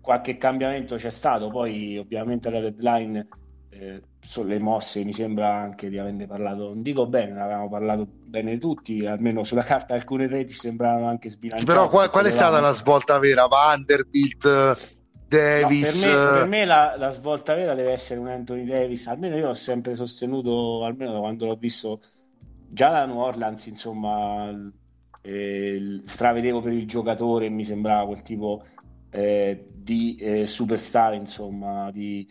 qualche cambiamento c'è stato, poi ovviamente la deadline eh, sulle mosse mi sembra anche di averne parlato, non dico bene, ne avevamo parlato bene tutti, almeno sulla carta alcune reti sembravano anche sbilanciate. Però qual, qual è stata la svolta vera? Vanderbilt, Davis? No, per me, per me la, la, svolta vera deve essere un Anthony Davis, almeno io l'ho sempre sostenuto, almeno da quando l'ho visto già da New Orleans, insomma, eh, stravedevo per il giocatore, mi sembrava quel tipo eh, di eh, superstar, insomma, di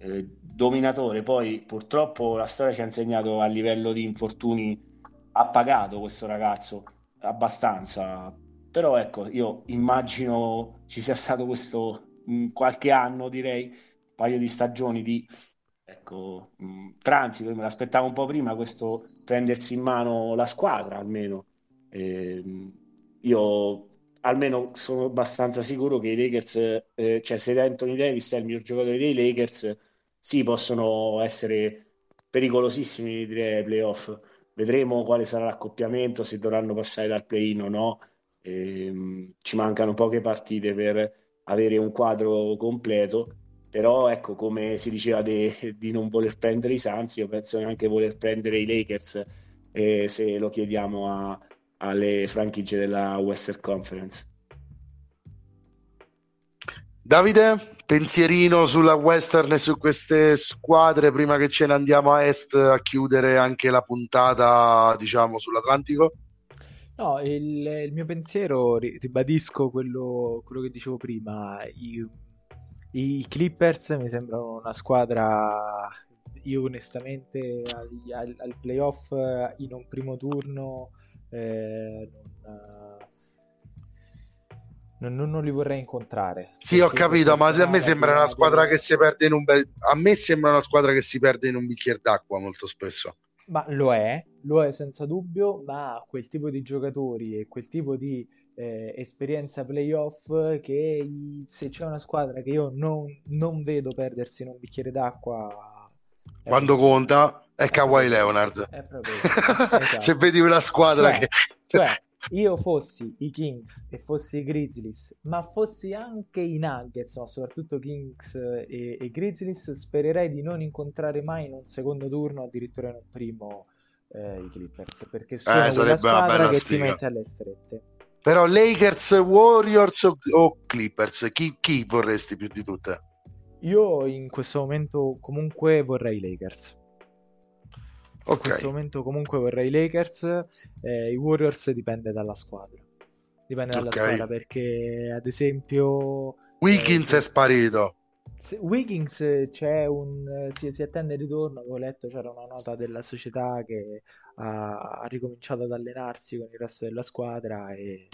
eh, dominatore. Poi purtroppo la storia ci ha insegnato a livello di infortuni ha pagato questo ragazzo abbastanza. Però ecco, io immagino ci sia stato questo mh, qualche anno, direi, un paio di stagioni di ecco, mh, transito, me l'aspettavo un po' prima questo prendersi in mano la squadra almeno. E, io almeno sono abbastanza sicuro che i Lakers, eh, cioè se Anthony Davis è il miglior giocatore dei Lakers, sì, possono essere pericolosissimi direi playoff. Vedremo quale sarà l'accoppiamento, se dovranno passare dal play-in o no. Ehm, ci mancano poche partite per avere un quadro completo. però ecco come si diceva de, di non voler prendere i Suns io penso neanche voler prendere i Lakers eh, se lo chiediamo a, alle franchigie della Western Conference Davide, pensierino sulla Western e su queste squadre prima che ce ne andiamo a Est a chiudere anche la puntata, diciamo, sull'Atlantico? No, il, il mio pensiero, ribadisco quello, quello che dicevo prima, i, i, Clippers mi sembrano una squadra, io onestamente al, al, al playoff in un primo turno eh, non, non, non, li vorrei incontrare. Sì, ho capito, ma a me sembra una squadra che si perde in un bel... A me sembra una squadra che si perde in un bicchiere d'acqua molto spesso. Ma lo è, lo è senza dubbio, ma quel tipo di giocatori e quel tipo di eh, esperienza playoff che se c'è una squadra che io non, non vedo perdersi in un bicchiere d'acqua... Quando proprio... conta è Kawhi Leonard. È proprio... esatto. se vedi una squadra cioè, che... Cioè, io fossi i Kings e fossi i Grizzlies, ma fossi anche i Nuggets, ma soprattutto Kings e, e, Grizzlies, spererei di non incontrare mai in un secondo turno, addirittura in un primo, eh, i Clippers, perché sono eh, una bella che sfiga. ti mette alle strette. Però Lakers, Warriors o, o Clippers, chi, chi vorresti più di tutte? Io in questo momento comunque vorrei i Lakers. Okay. In questo momento comunque vorrei i Lakers, eh, i Warriors dipende dalla squadra. Dipende dalla okay. squadra perché ad esempio... Wiggins eh, è sparito. Wiggins c'è un si, si, attende il ritorno. Avevo letto c'era una nota della società che ha, ha, ricominciato ad allenarsi con il resto della squadra e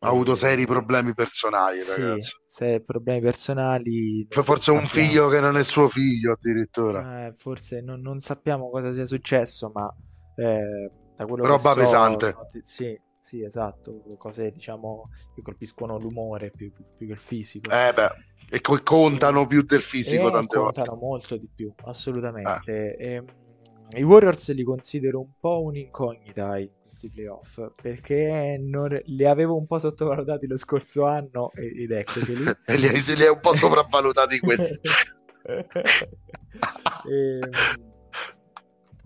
ha avuto seri problemi personali, sì, ragazzi. Se problemi personali. Forse un figlio che non è suo figlio, addirittura. Eh, forse non, non, sappiamo cosa sia successo, ma eh, da quello Roba che so, pesante. Noti- sì, sì, esatto. Cose diciamo che colpiscono l'umore più, più, più che il fisico. Eh, beh, e co- contano più del fisico e tante contano volte. Contano molto di più, assolutamente. Eh. E, i Warriors li considero un po' un'incognita in questi playoff perché non, li avevo un po' sottovalutati lo scorso anno ed eccoli. E li hai, li hai un po' sopravvalutati questi. E, ehm,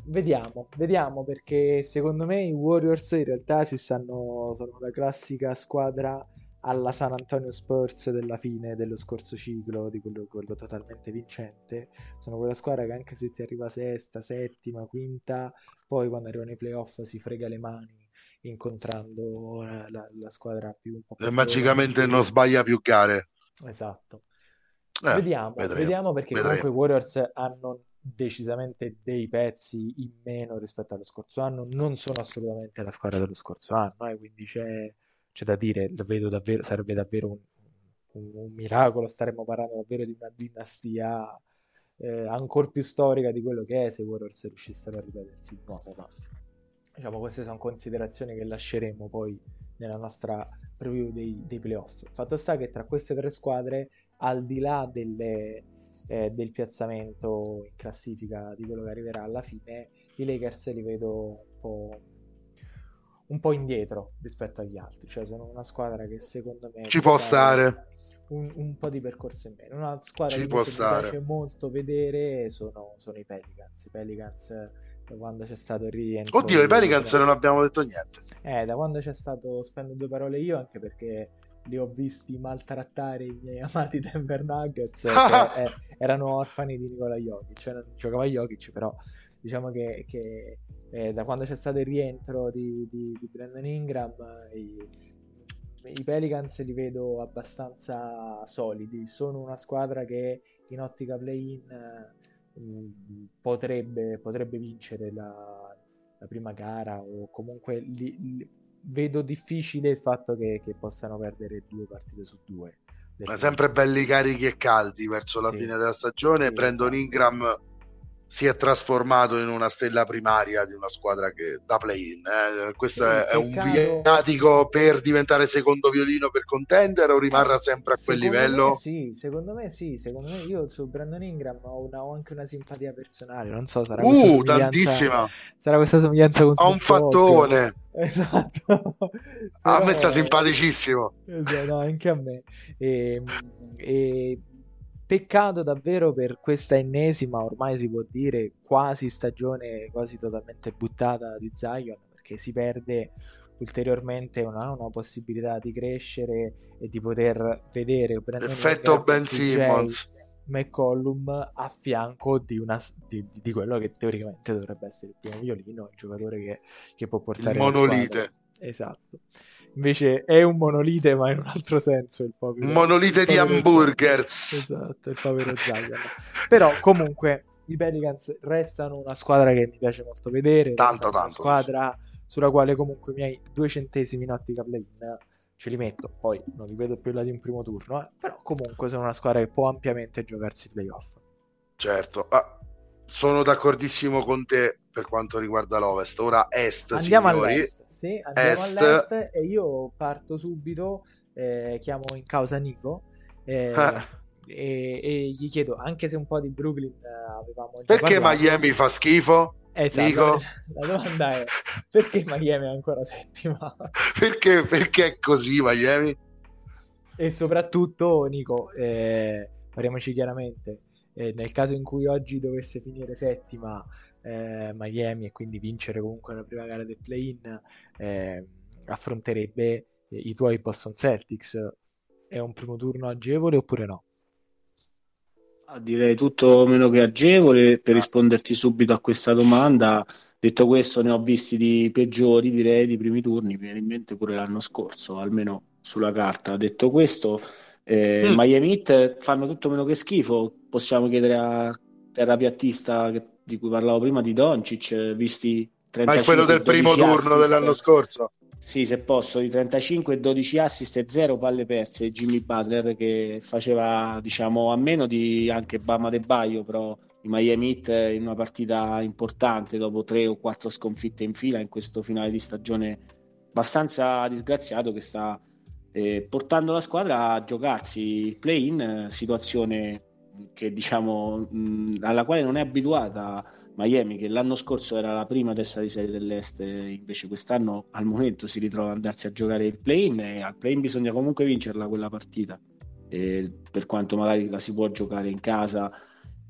vediamo vediamo perché secondo me i Warriors in realtà si stanno sono la classica squadra alla San Antonio Spurs della fine dello scorso ciclo, di quello, quello, totalmente vincente. Sono quella squadra che anche se ti arriva sesta, settima, quinta, poi quando arrivano i playoff si frega le mani incontrando la, la, la squadra più un po' più e magicamente non sbaglia più gare. Esatto. Eh, vediamo, vediamo perché vedremo. comunque i Warriors hanno decisamente dei pezzi in meno rispetto allo scorso anno, non sono assolutamente la squadra dello scorso anno, eh, quindi c'è c'è da dire, davvero, sarebbe davvero un, un, un miracolo, staremmo parlando davvero di una dinastia eh, ancora più storica di quello che è se Warriors riuscissero a ripetersi di nuovo, ma diciamo queste sono considerazioni che lasceremo poi nella nostra preview dei, dei playoff. Fatto sta che tra queste tre squadre, al di là delle, eh, del piazzamento in classifica di quello che arriverà alla fine, i Lakers li vedo un po' un po' indietro rispetto agli altri, cioè sono una squadra che secondo me ci può stare un, un, po' di percorso in meno. Una squadra ci che può stare. mi piace molto vedere sono, sono, i Pelicans. I Pelicans da quando c'è stato il rientro. Oddio, i Pelicans non abbiamo detto niente. Eh, da quando c'è stato, spendo due parole io anche perché li ho visti maltrattare i miei amati Denver Nuggets che eh, erano orfani di Nicola Jokic, cioè non giocava Jokic, però diciamo che, che eh, da quando c'è stato il rientro di, di, di Brandon Ingram, i, i, Pelicans li vedo abbastanza solidi. Sono una squadra che in ottica play-in eh, potrebbe, potrebbe, vincere la, la, prima gara o comunque li, li, vedo difficile il fatto che, che, possano perdere due partite su due. Ma sempre belli carichi e caldi verso la sì. fine della stagione. Sì, Brandon. Ingram si è trasformato in una stella primaria di una squadra che da play-in. Eh. Questo è, è, un viatico per diventare secondo violino per contender o rimarrà sempre a quel secondo livello? Sì, secondo me sì. Secondo me io su Brandon Ingram ho, una, ho anche una simpatia personale. Non so, sarà uh, tantissima. Sarà questa somiglianza con Ha un fattone. Esatto. a me sta simpaticissimo. Esatto, no, anche a me. E, e peccato davvero per questa ennesima, ormai si può dire, quasi stagione, quasi totalmente buttata di Zion, perché si perde ulteriormente una, una possibilità di crescere e di poter vedere effetto Ben Simmons McCollum a fianco di, una, di, di, quello che teoricamente dovrebbe essere il primo violino, il giocatore che, che può portare il monolite. Esatto. Invece è un monolite, ma in un altro senso il povero. Monolite povero di hamburgers. Esatto, il povero Zion. Però comunque i Pelicans restano una squadra che mi piace molto vedere. Tanto, tanto. Una squadra sulla quale comunque i miei due centesimi in ottica play-in ce li metto, poi non li vedo più là di un primo turno, eh. però comunque sono una squadra che può ampiamente giocarsi i playoff. Certo, ah, sono d'accordissimo con te per quanto riguarda l'Ovest. Ora Est, andiamo signori. all'est, sì, andiamo est. all'est e io parto subito, eh, chiamo in causa Nico eh, ah. e, e, gli chiedo, anche se un po' di Brooklyn eh, avevamo già Perché parlato, Miami fa schifo? Esatto, Nico? La domanda è perché Miami è ancora settima? perché, perché è così Miami? E soprattutto, Nico, eh, parliamoci chiaramente, eh, nel caso in cui oggi dovesse finire settima eh, Miami e quindi vincere comunque la prima gara del play-in, eh, affronterebbe i tuoi Boston Celtics. È un primo turno agevole oppure no? Direi tutto meno che agevole per risponderti subito a questa domanda. Detto questo, ne ho visti di peggiori, direi, di primi turni, mi viene in mente pure l'anno scorso, almeno sulla carta. Detto questo, eh, mm. Miami Heat fanno tutto meno che schifo. Possiamo chiedere a terrapiattista che, di cui parlavo prima di Doncic, visti 35 Ma è quello del primo turno dell'anno scorso. Sì, se posso, di 35 12 assist e 0 palle perse Jimmy Butler che faceva diciamo a meno di anche Bama De Baio però i Miami Heat in una partita importante dopo tre o quattro sconfitte in fila in questo finale di stagione abbastanza disgraziato che sta eh, portando la squadra a giocarsi il play-in situazione che diciamo mh, alla quale non è abituata Miami che l'anno scorso era la prima testa di serie dell'Est, invece quest'anno al momento si ritrova ad andarsi a giocare il play-in e al play-in bisogna comunque vincerla quella partita, e per quanto magari la si può giocare in casa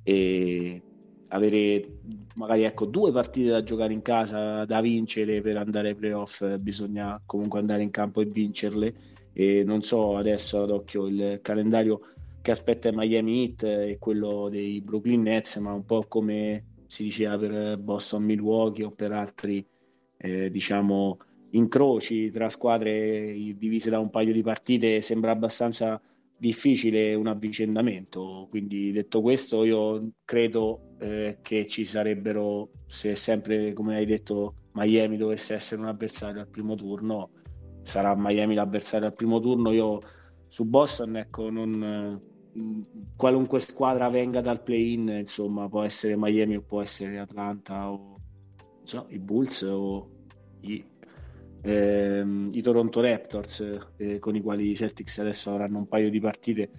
e avere magari ecco due partite da giocare in casa da vincere per andare ai playoff bisogna comunque andare in campo e vincerle e non so adesso ad occhio il calendario che aspetta Miami Heat e quello dei Brooklyn Nets ma un po' come si diceva per Boston Milwaukee o per altri eh, diciamo incroci tra squadre divise da un paio di partite sembra abbastanza difficile un avvicendamento. Quindi detto questo io credo eh, che ci sarebbero se sempre come hai detto Miami dovesse essere un avversario al primo turno sarà Miami l'avversario al primo turno. Io su Boston ecco non qualunque squadra venga dal play-in, insomma, può essere Miami o può essere Atlanta o so, i Bulls o i, ehm, i Toronto Raptors eh, con i quali i Celtics adesso avranno un paio di partite.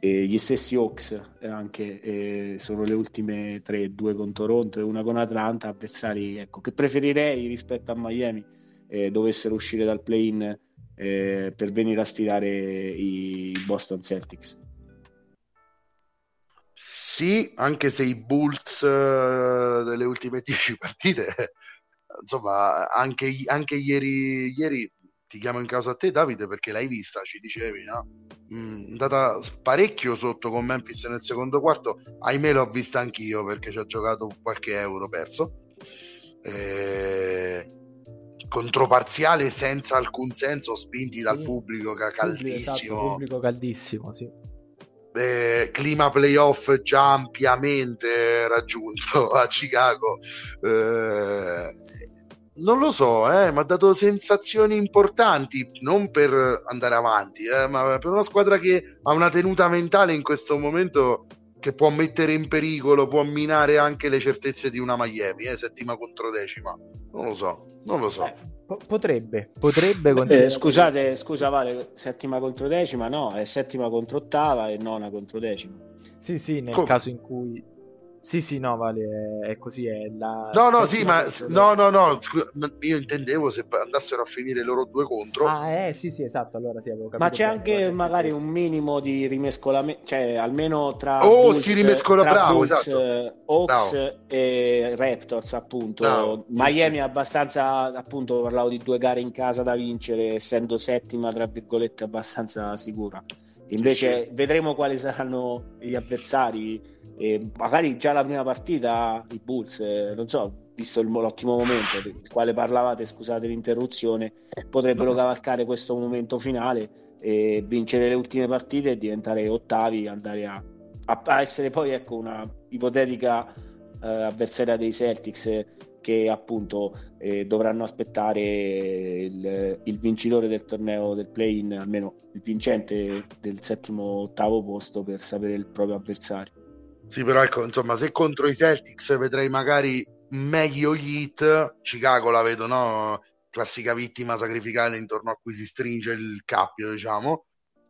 E gli stessi Hawks eh, anche eh, sono le ultime tre, due con Toronto e una con Atlanta, avversari ecco, che preferirei rispetto a Miami eh, dovessero uscire dal play-in eh, per venire a sfidare i Boston Celtics. Sì, anche se i Bulls uh, delle ultime 10 partite, insomma, anche, anche ieri, ieri, ti chiamo in casa a te, Davide, perché l'hai vista, ci dicevi, no? Mm, è andata parecchio sotto con Memphis nel secondo quarto. Ahimè, l'ho vista anch'io perché ci ha giocato qualche euro perso. Eh, controparziale senza alcun senso, spinti dal pubblico caldissimo. Esatto, pubblico caldissimo, sì eh, clima playoff già ampiamente raggiunto a Chicago. Eh, non lo so, eh, mi ha dato sensazioni importanti, non per andare avanti, eh, ma per una squadra che ha una tenuta mentale in questo momento che può mettere in pericolo, può minare anche le certezze di una Miami, eh, settima contro decima. Non lo so, non lo so. Eh, potrebbe, potrebbe eh, scusate, scusa Vale, settima contro decima, no, è settima contro ottava e nona contro decima. Sì, sì, nel Come? caso in cui Sì, sì, no, vale, è così. È la no, no, sì, ma no, no, no, io intendevo se andassero a finire loro due contro. Ah, eh, sì, sì, esatto. Allora sì, avevo capito. Ma c'è anche magari un minimo di rimescolamento, cioè almeno tra. Oh, Bulls, si rimescola, bravo, Bulls, esatto. Hawks bravo. e Raptors, appunto. Bravo, Miami sì, abbastanza, appunto, parlavo di due gare in casa da vincere, essendo settima, tra virgolette, abbastanza sicura. Invece sì, vedremo quali saranno gli avversari. E magari già la prima partita i Bulls, eh, non so, visto il, l'ottimo momento del quale parlavate, scusate l'interruzione, potrebbero cavalcare questo momento finale e vincere le ultime partite e diventare ottavi, andare a, a, a essere poi ecco, una ipotetica eh, avversaria dei Celtics che appunto eh, dovranno aspettare il, il, vincitore del torneo del play-in, almeno il vincente del settimo ottavo posto per sapere il proprio avversario. Sì, però ecco, insomma, se contro i Celtics vedrei magari meglio gli hit, Chicago la vedo, no? Classica vittima sacrificata intorno a cui si stringe il cappio, diciamo.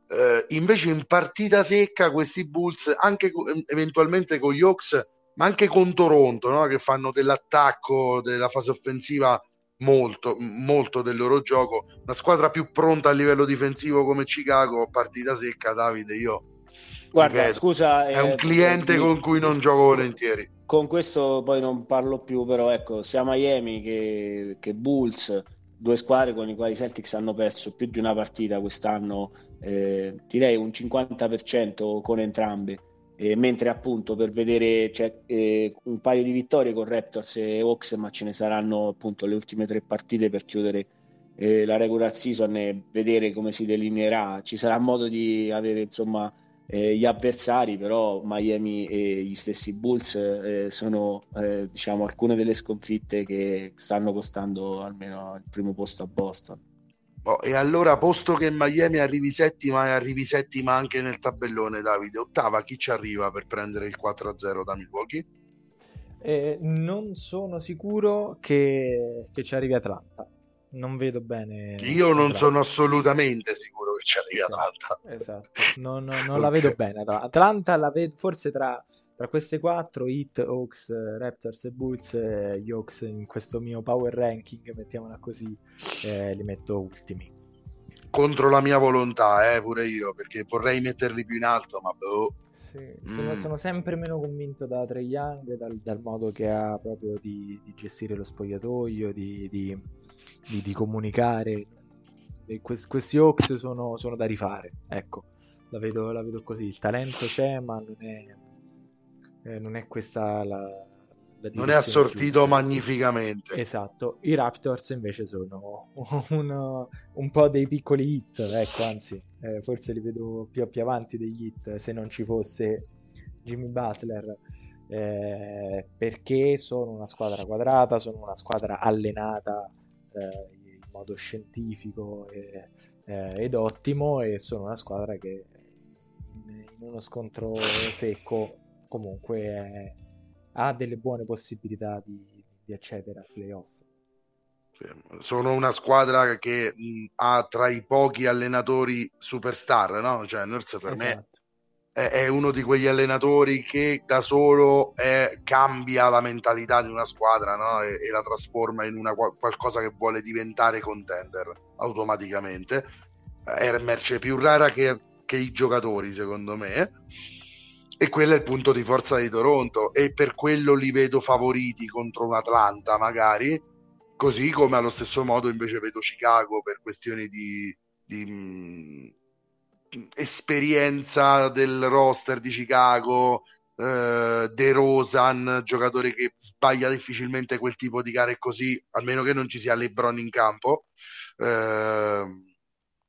Eh, invece in partita secca questi Bulls, anche eventualmente con gli Hawks, ma anche con Toronto, no? che fanno dell'attacco, della fase offensiva molto, molto del loro gioco. Una squadra più pronta a livello difensivo come Chicago, partita secca, Davide, io Guarda, ripeto, scusa, è un eh, cliente eh, con cui non gioco volentieri. Con questo poi non parlo più, però ecco, sia Miami che, che Bulls, due squadre con i quali i Celtics hanno perso più di una partita quest'anno, eh, direi un 50% con entrambe. Eh, mentre appunto per vedere c'è eh, un paio di vittorie con Raptors e Hawks, ma ce ne saranno appunto le ultime tre partite per chiudere eh, la regular season e vedere come si delineerà. Ci sarà modo di avere insomma eh, gli avversari, però, Miami e gli stessi Bulls eh, sono eh, diciamo alcune delle sconfitte che stanno costando almeno il primo posto a Boston. Oh, e allora, posto che Miami arrivi settima e arrivi settima anche nel tabellone, Davide, ottava, chi ci arriva per prendere il 4-0 da Milwaukee? Eh, non sono sicuro che, che ci arrivi Atlanta non vedo bene. Io non sono assolutamente sicuro che ci arrivi esatto, Atlanta. Esatto, non, non, non okay. la vedo bene. Atlanta la vedo forse tra, tra queste quattro, Heat, Hawks, Raptors e Bulls, eh, gli Hawks in questo mio power ranking, mettiamola così, eh, li metto ultimi. Contro la mia volontà, eh, pure io, perché vorrei metterli più in alto, ma boh. Sì, sono, mm. sono, sempre meno convinto da Trey Young, dal, dal modo che ha proprio di, di gestire lo spogliatoio, di, di di, comunicare. Quest, questi Hawks sono, sono, da rifare, ecco, la vedo, la vedo, così. Il talento c'è, ma non è, eh, non è questa la, la non è assortito giusta. magnificamente. Esatto, i Raptors invece sono un, un po' dei piccoli hit, ecco, anzi, eh, forse li vedo più, più, avanti degli hit se non ci fosse Jimmy Butler. Eh, perché sono una squadra quadrata, sono una squadra allenata eh, in modo scientifico e, eh, ed ottimo e sono una squadra che in, in uno scontro secco comunque è, ha delle buone possibilità di, di accedere al playoff. Sono una squadra che mh, ha tra i pochi allenatori superstar, no? Cioè, Nurse per esatto. me è uno di quegli allenatori che da solo è, cambia la mentalità di una squadra no? e, e, la trasforma in una, qualcosa che vuole diventare contender automaticamente. È merce più rara che, che i giocatori, secondo me. E quello è il punto di forza di Toronto. E per quello li vedo favoriti contro un Atlanta, magari. Così come allo stesso modo invece vedo Chicago per questioni di, di esperienza del roster di Chicago, eh, De Rosan, giocatore che sbaglia difficilmente quel tipo di gare così, almeno che non ci sia LeBron in campo. Eh,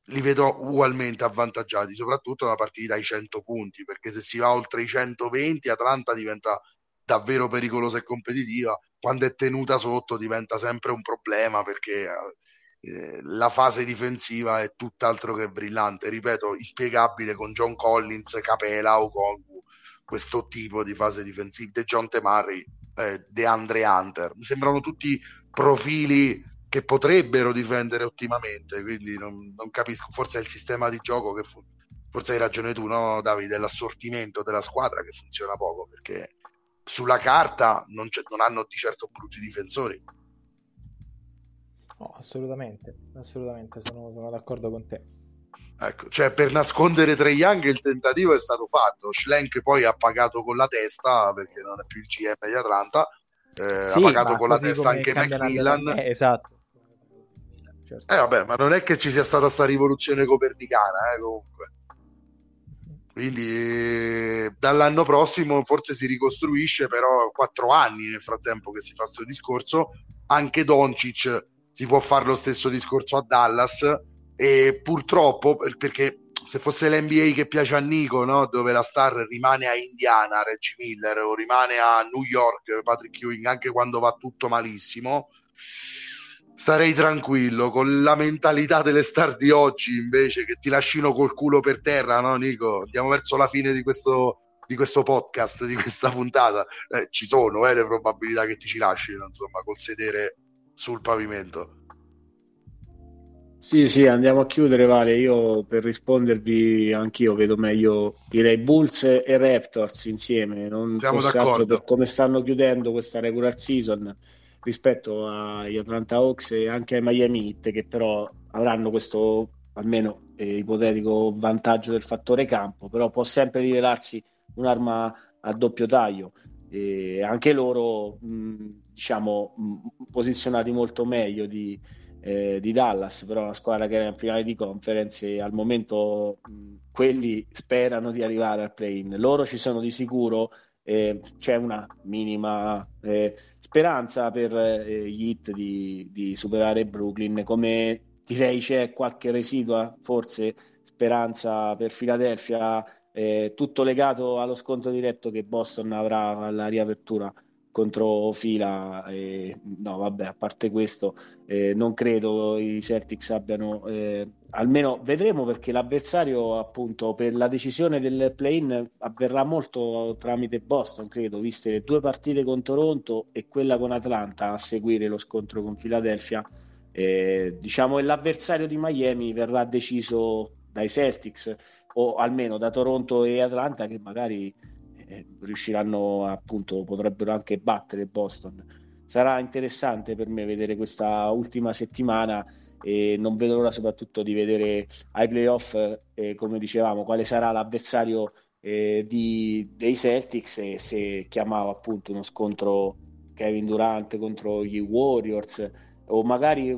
li vedo ugualmente avvantaggiati, soprattutto da partita ai 100 punti, perché se si va oltre i 120 Atlanta diventa davvero pericolosa e competitiva. Quando è tenuta sotto diventa sempre un problema perché eh, eh, la fase difensiva è tutt'altro che brillante, ripeto, inspiegabile con John Collins, Capela o Kongu, questo tipo di fase difensiva, De John Temari, eh, De Andre Hunter, sembrano tutti profili che potrebbero difendere ottimamente, quindi non, non capisco, forse è il sistema di gioco che fu- forse hai ragione tu, no Davide, è l'assortimento della squadra che funziona poco, perché sulla carta non, non hanno di certo brutti difensori. No, assolutamente, assolutamente, sono, sono d'accordo con te. Ecco, cioè per nascondere Trey Young il tentativo è stato fatto. Schlenk poi ha pagato con la testa perché non è più il GM di Atlanta. Eh, sì, ha pagato con la testa anche Macmillan. Eh, esatto. Certo. Eh vabbè, ma non è che ci sia stata questa rivoluzione copernicana, eh, comunque. Quindi dall'anno prossimo forse si ricostruisce, però quattro anni nel frattempo che si fa questo discorso. Anche Doncic si può fare lo stesso discorso a Dallas e purtroppo perché se fosse l'NBA che piace a Nico, no? dove la star rimane a Indiana, Reggie Miller, o rimane a New York, Patrick Ewing, anche quando va tutto malissimo, starei tranquillo. Con la mentalità delle star di oggi, invece, che ti lasciano col culo per terra, no, Nico? Andiamo verso la fine di questo, di questo podcast, di questa puntata. Eh, ci sono eh, le probabilità che ti ci lasciano, insomma, col sedere sul pavimento. Sì, sì, andiamo a chiudere, Vale. Io per rispondervi anch'io vedo meglio direi Bulls e Raptors insieme, non Siamo d'accordo. per come stanno chiudendo questa regular season rispetto agli Atlanta Hawks e anche ai Miami Heat che però avranno questo almeno eh, ipotetico vantaggio del fattore campo, però può sempre rivelarsi un'arma a doppio taglio. E anche loro, mh, diciamo, mh, posizionati molto meglio di, eh, di Dallas, però una squadra che era in finale di conference e al momento mh, quelli sperano di arrivare al play-in. Loro ci sono di sicuro, eh, c'è una minima eh, speranza per eh, gli hit di, di, superare Brooklyn, come direi c'è qualche residua, forse speranza per Philadelphia, eh, tutto legato allo sconto diretto che Boston avrà alla riapertura contro fila. Eh, no, vabbè, a parte questo, eh, non credo i Celtics abbiano. Eh, almeno vedremo perché l'avversario, appunto, per la decisione del play-in avverrà molto tramite Boston, credo, viste le due partite con Toronto e quella con Atlanta a seguire lo scontro con Philadelphia. Eh, diciamo che l'avversario di Miami verrà deciso dai Celtics o almeno da Toronto e Atlanta che magari eh, riusciranno appunto, potrebbero anche battere Boston. Sarà interessante per me vedere questa ultima settimana e non vedo l'ora soprattutto di vedere ai playoff, eh, come dicevamo, quale sarà l'avversario eh, di, dei Celtics e se chiamava appunto uno scontro Kevin Durant contro gli Warriors o magari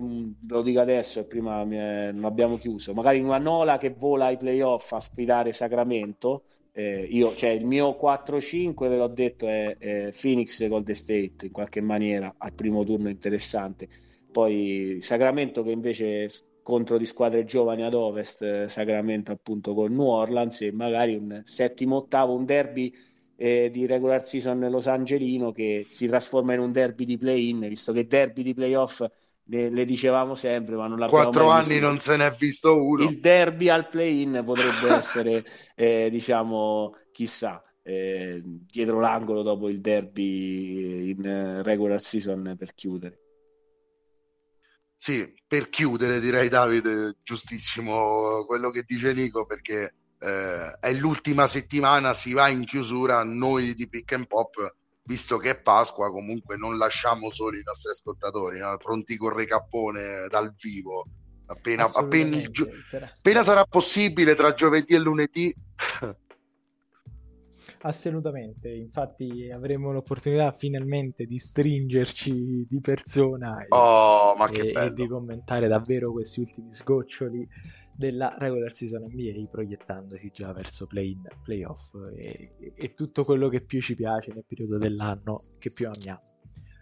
lo dico adesso e prima non abbiamo chiuso magari una Nola che vola ai playoff a sfidare Sacramento eh, io, cioè, il mio 4-5, ve l'ho detto, è, è Phoenix Golden State in qualche maniera al primo turno interessante. Poi Sacramento che invece contro di squadre giovani ad ovest, Sacramento appunto con New Orleans e magari un settimo ottavo, un derby eh, di regular season Los Angelino che si trasforma in un derby di play-in, visto che derby di playoff le, le, dicevamo sempre, ma non l'abbiamo Quattro mai anni visto. non se n'è visto uno. Il derby al play-in potrebbe essere, eh, diciamo, chissà, eh, dietro l'angolo dopo il derby in regular season per chiudere. Sì, per chiudere direi Davide, giustissimo quello che dice Nico perché eh, è l'ultima settimana, si va in chiusura, noi di Pick and Pop visto che è Pasqua, comunque non lasciamo soli i nostri ascoltatori, no? pronti con recappone dal vivo. Appena, appena, gio- appena sarà possibile tra giovedì e lunedì. Assolutamente, infatti avremo l'opportunità finalmente di stringerci di persona e, oh, e, e di commentare davvero questi ultimi sgoccioli della regular season NBA proiettandosi già verso play-in, playoff e, e tutto quello che più ci piace nel periodo dell'anno che più amiamo.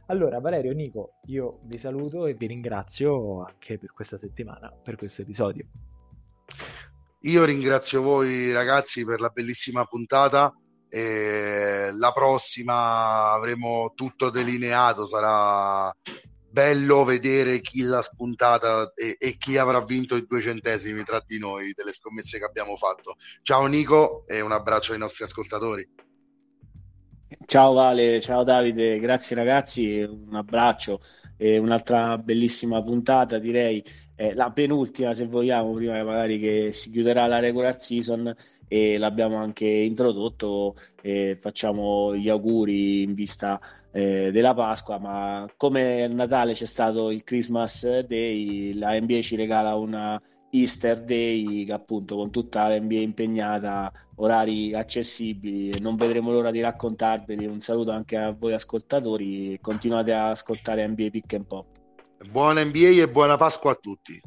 Allora, Valerio, Nico, io vi saluto e vi ringrazio anche per questa settimana, per questo episodio. Io ringrazio voi ragazzi per la bellissima puntata. E la prossima avremo tutto delineato, sarà bello vedere chi l'ha spuntata e, e, chi avrà vinto i due centesimi tra di noi delle scommesse che abbiamo fatto. Ciao Nico e un abbraccio ai nostri ascoltatori. Ciao Vale, ciao Davide, grazie ragazzi, un abbraccio e un'altra bellissima puntata direi, eh, la penultima se vogliamo, prima magari che si chiuderà la regular season e l'abbiamo anche introdotto e facciamo gli auguri in vista eh, della Pasqua, ma come Natale c'è stato il Christmas Day, la NBA ci regala una Easter Day che appunto con tutta la NBA impegnata, orari accessibili, non vedremo l'ora di raccontarveli. Un saluto anche a voi ascoltatori, continuate a ascoltare NBA Pick and Pop. Buona NBA e buona Pasqua a tutti.